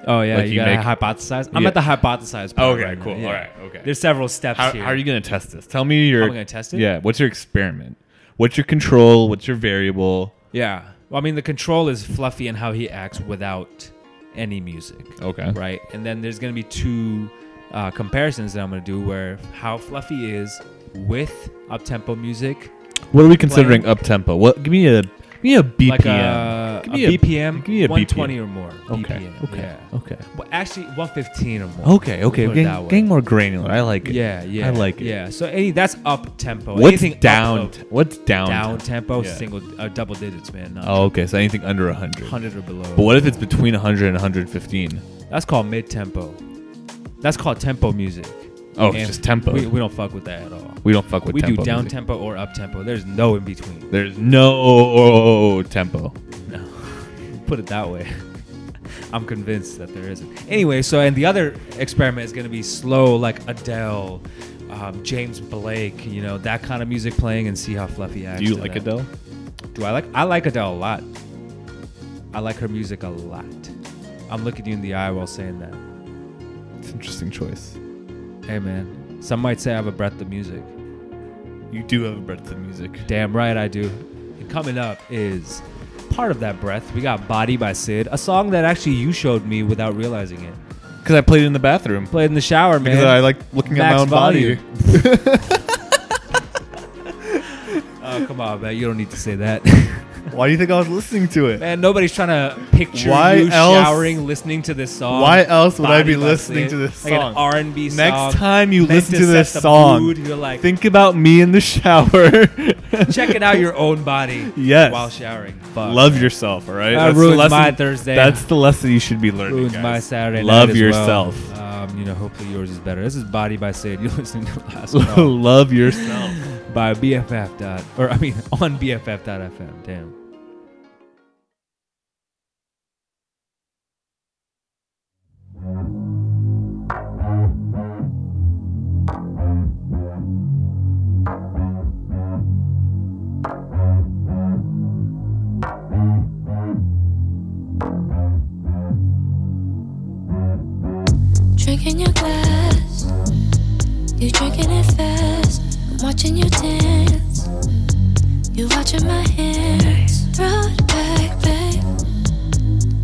Oh yeah, Like you, you gotta make- hypothesize. I'm Yeah. at the hypothesize. part Okay, right cool. yeah. All right, okay. There's several steps How, here. how are you gonna test this? Tell me your. How am I gonna test it? Yeah. What's your experiment? What's your control? What's your variable? Yeah. Well, I mean, the control is Fluffy and how he acts without any music. Okay. Right. And then there's going to be two uh, comparisons that I'm going to do where how Fluffy is with up tempo music. What are we considering up tempo? What? Give me a give me a BPM. Like a, give me a BPM, Give me a 120 BPM. or more. Okay. BPM, Okay. Yeah. Okay. Well, actually, 115 or more. Okay. Okay. Getting, getting more granular. I like it. Yeah, yeah. I like it. Yeah. So any that's up tempo. What's Anything down? of- t- what's down? down tempo, Yeah. single, uh, double digits, man. Oh, okay. So anything under 100. 100 or below. But what if it's between 100 and 115? That's called mid tempo. That's called tempo music. Oh, it's just tempo. We, we don't fuck with that at all. We don't fuck with tempo. we tempo do down music. tempo or up tempo. There's no in between. There's no tempo. No. Put it that way. I'm convinced that there isn't. Anyway, so and the other experiment is going to be slow, like Adele, um, James Blake, you know, that kind of music playing, and see how Fluffy acts. Do you like that. Adele? Do I like? I like Adele a lot. I like her music a lot. I'm looking you in the eye while saying that. It's an interesting choice. Hey man, some might say I have a breath of music. You do have a breath of music. Damn right I do. And coming up is part of that breath. We got Body by Syd, a song that actually you showed me without realizing it. Because I played it in the bathroom. Played in the shower, man. Because I like looking at my own body. Oh, come on, man. You don't need to say that. Why do you think I was listening to it? Man, nobody's trying to picture Why you else- showering, listening to this song. Why else would I be Body listening to this like song? An R&B song. Next time you meant listen to set this the song, mood, you're like, think about me in the shower. checking out your own body Yes. while showering. Fuck, Love man. yourself, all right? That That's the ruins lesson- my Thursday. That's the lesson you should be learning. ruins guys. my Saturday Love night as yourself. Well. Um, you know, hopefully yours is better. This is Body by Syd. You're listening to last song Love yourself. by BFF dot or I mean on BFF.fm. Damn. Drinking your glass, you drinking it fast. I'm watching you dance, you watching my hands. Throw it back, babe.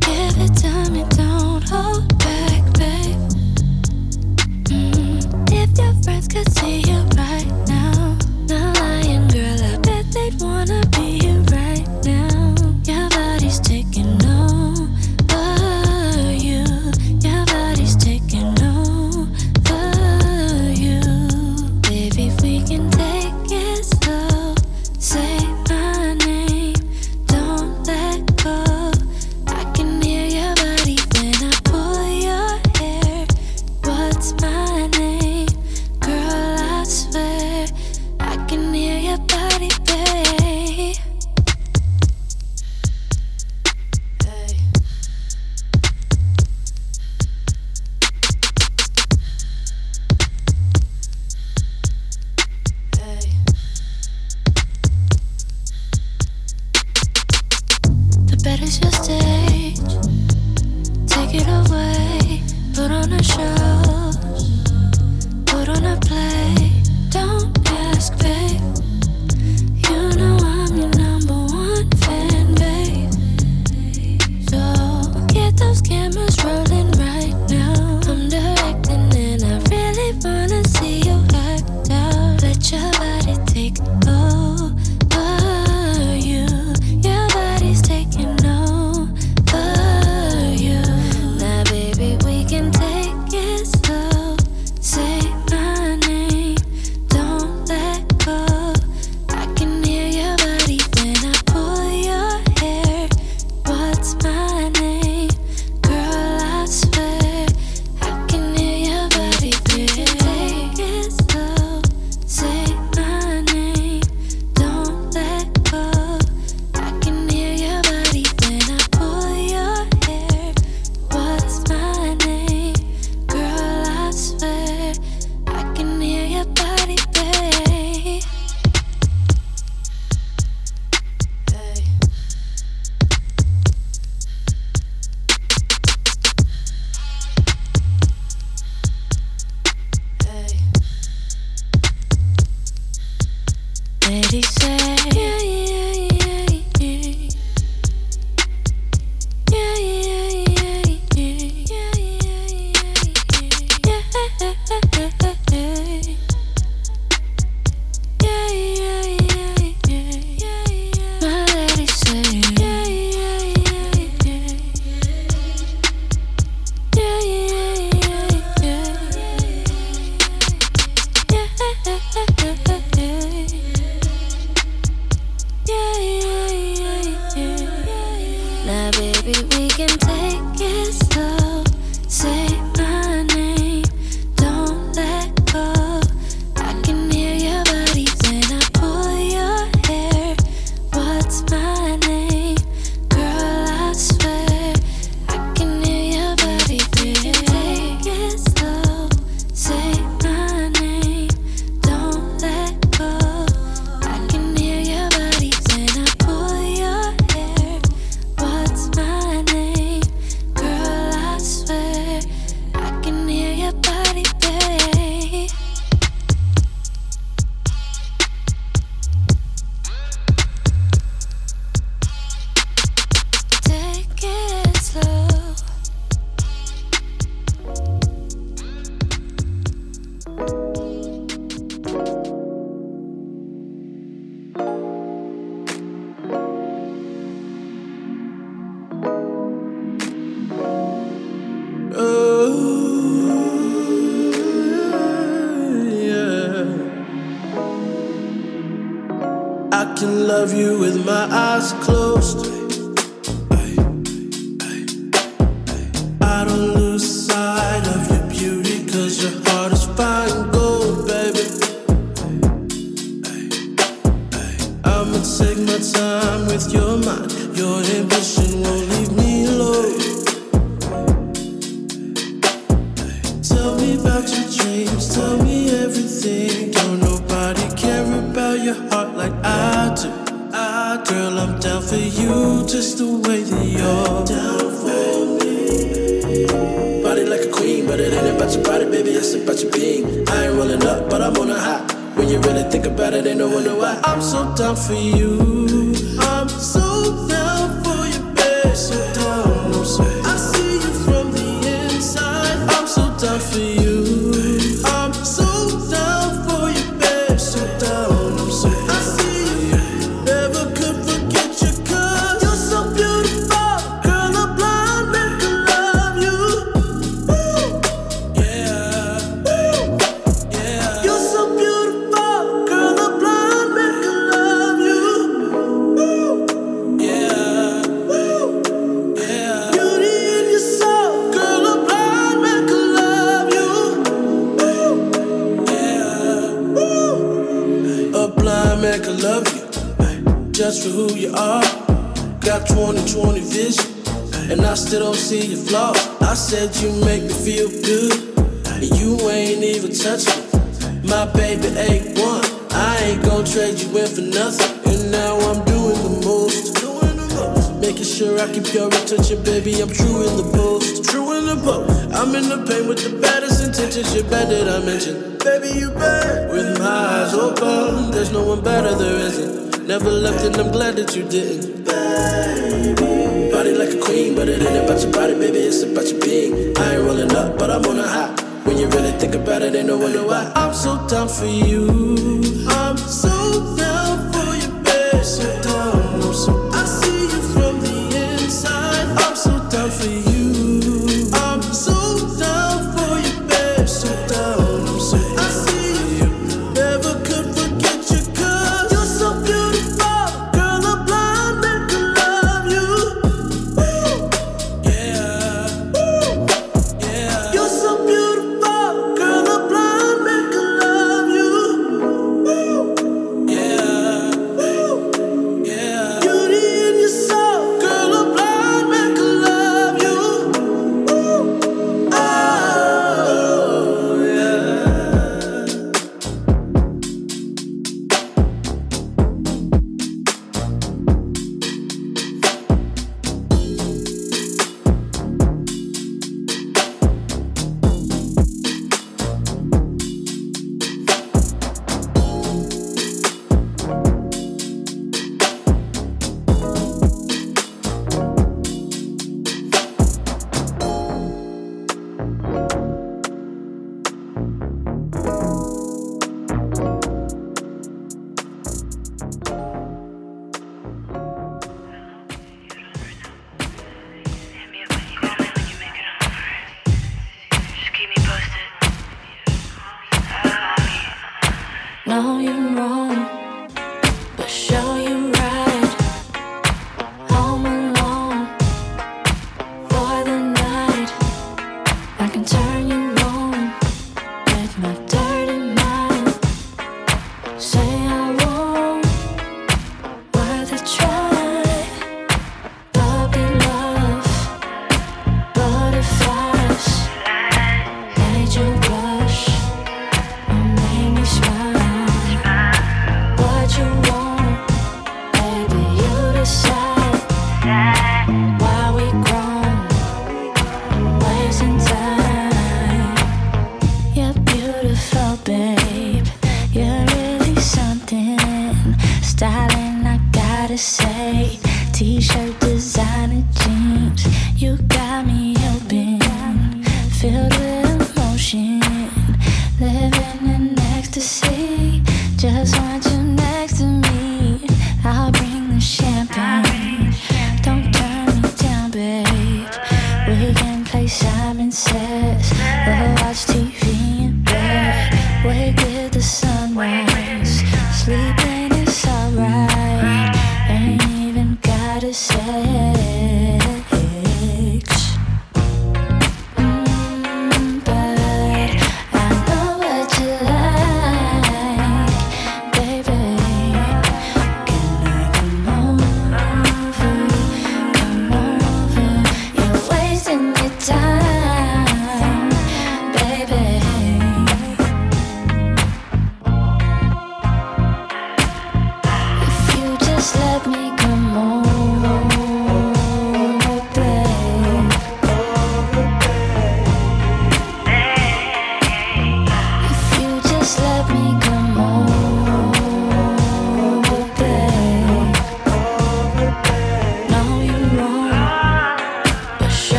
Give it to me, don't hold back, babe. Mm, If your friends could see you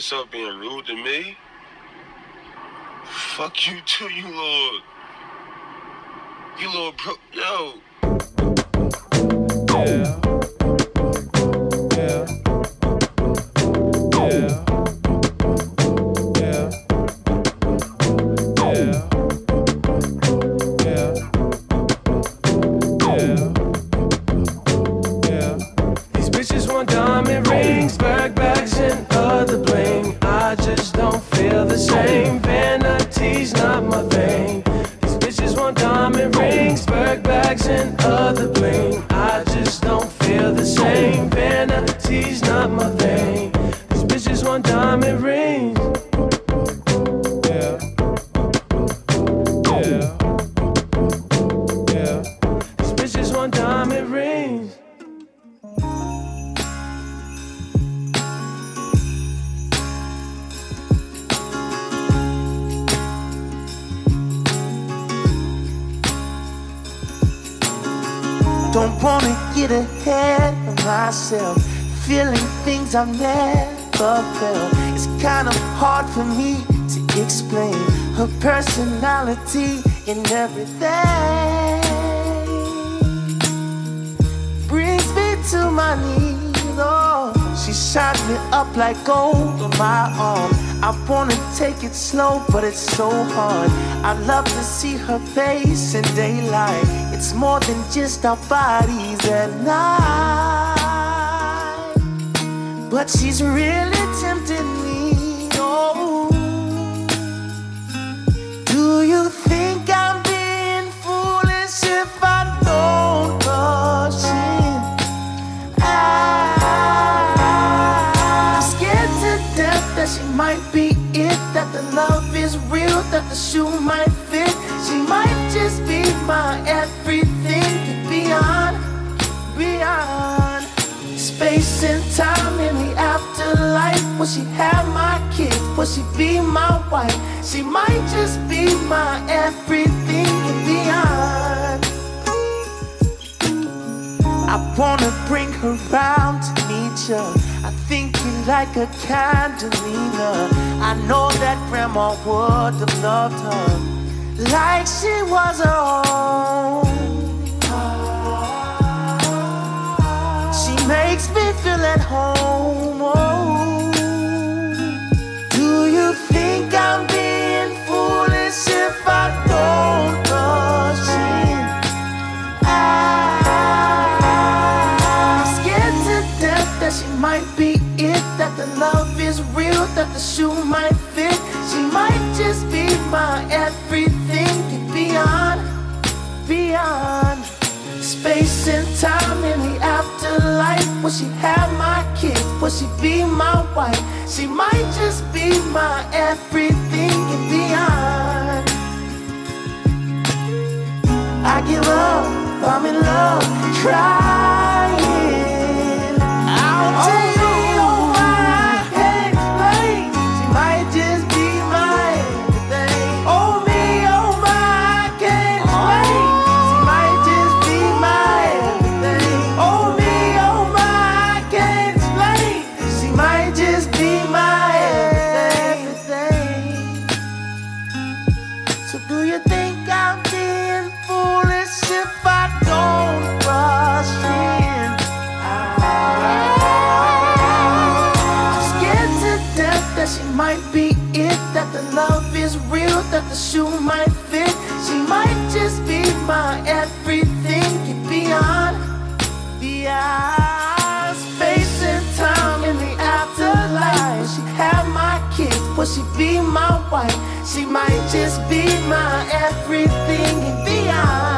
yourself being rude to me, fuck you too, you little, you little bro, yo. Yeah. And everything. Brings me to my knees. Oh, she shines me up like gold on my arm. I wanna take it slow, but it's so hard. I love to see her face in daylight. It's more than just our bodies at night. But she's really shoe might fit. She might just be my everything beyond, beyond space and time in the afterlife. Will she have my kids? Will she be my wife? She might just be my everything beyond. I wanna bring her round to meet you. I think you like a Candelina. I know that grandma would have loved her like she was her own. She makes me feel at home. Shoe might fit. She might just be my everything beyond, beyond space and time in the afterlife. Will she have my kids? Will she be my wife? She might just be my everything and beyond. I give up, I'm in love, trying. She might just be my everything and beyond.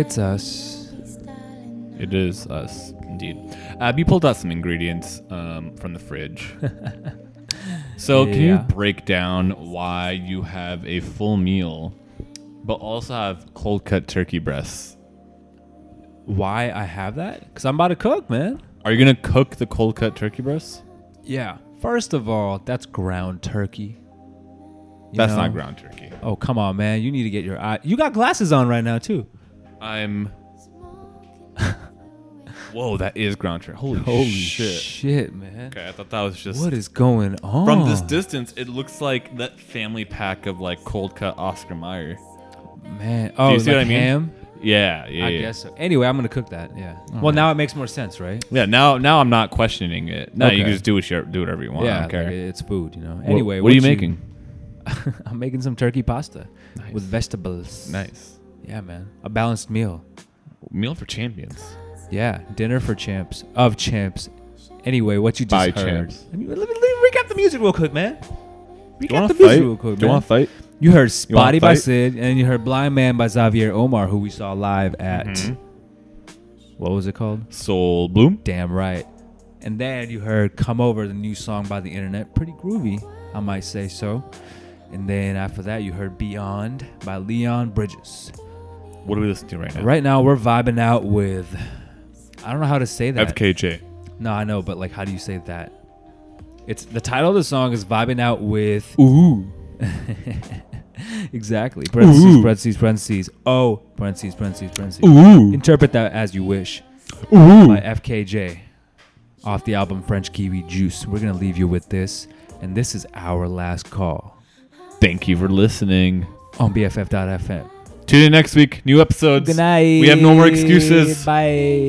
It's us. It is us, indeed. Abby pulled out some ingredients um, from the fridge. so, can you break down why you have a full meal, but also have cold cut turkey breasts? Why I have that? Because I'm about to cook, man. Are you gonna cook the cold cut turkey breasts? Yeah. First of all, that's ground turkey. You That's know? not ground turkey. Oh come on, man! You need to get your eye. You got glasses on right now too. I'm. Whoa, that is ground turkey. Holy, Holy shit. shit, man! Okay, I thought that was just. What is going on? From this distance, it looks like that family pack of like cold cut Oscar Mayer. Man, Do oh, you see like what I mean? ham? Yeah, yeah. I yeah. guess so. Anyway, I'm gonna cook that. Yeah. well, Alright. now it makes more sense, right? Yeah, now now I'm not questioning it. No, you can just do what you do whatever you want. I yeah, don't like, it's food, you know. What- Anyway, what are you what making? I'm making some turkey pasta Nice. with vegetables. Nice. Yeah, man. A balanced meal. Meal for champions. Yeah, dinner for champs of champs. Anyway, what you just By heard. champs. Let me, let me, let me recap the music real quick, man. We you got wanna the fight? real quick, Do you man. wanna fight? You heard Spotty by fight? Syd, and you heard Blind Man by Xavier Omar, who we saw live at. Mhm. What was it called? Soul Bloom. Damn right. And then you heard Come Over, the new song by the internet. Pretty groovy, I might say so. And then after that, you heard Beyond by Leon Bridges. What are we listening to right now? Right now, we're vibing out with. I don't know how to say that. FKJ. No, I know, but like, how do you say that? It's the title of the song is vibing out with. Ooh. exactly. Parentheses, Ooh. parentheses, parentheses. Oh, parentheses, parentheses, parentheses. Ooh. Interpret that as you wish. Ooh. By FKJ off the album French Kiwi Juice. We're going to leave you with this, and this is our last call Thank you for listening. on BFF.fm. Tune in next week. New episodes. Good night. We have no more excuses. Bye.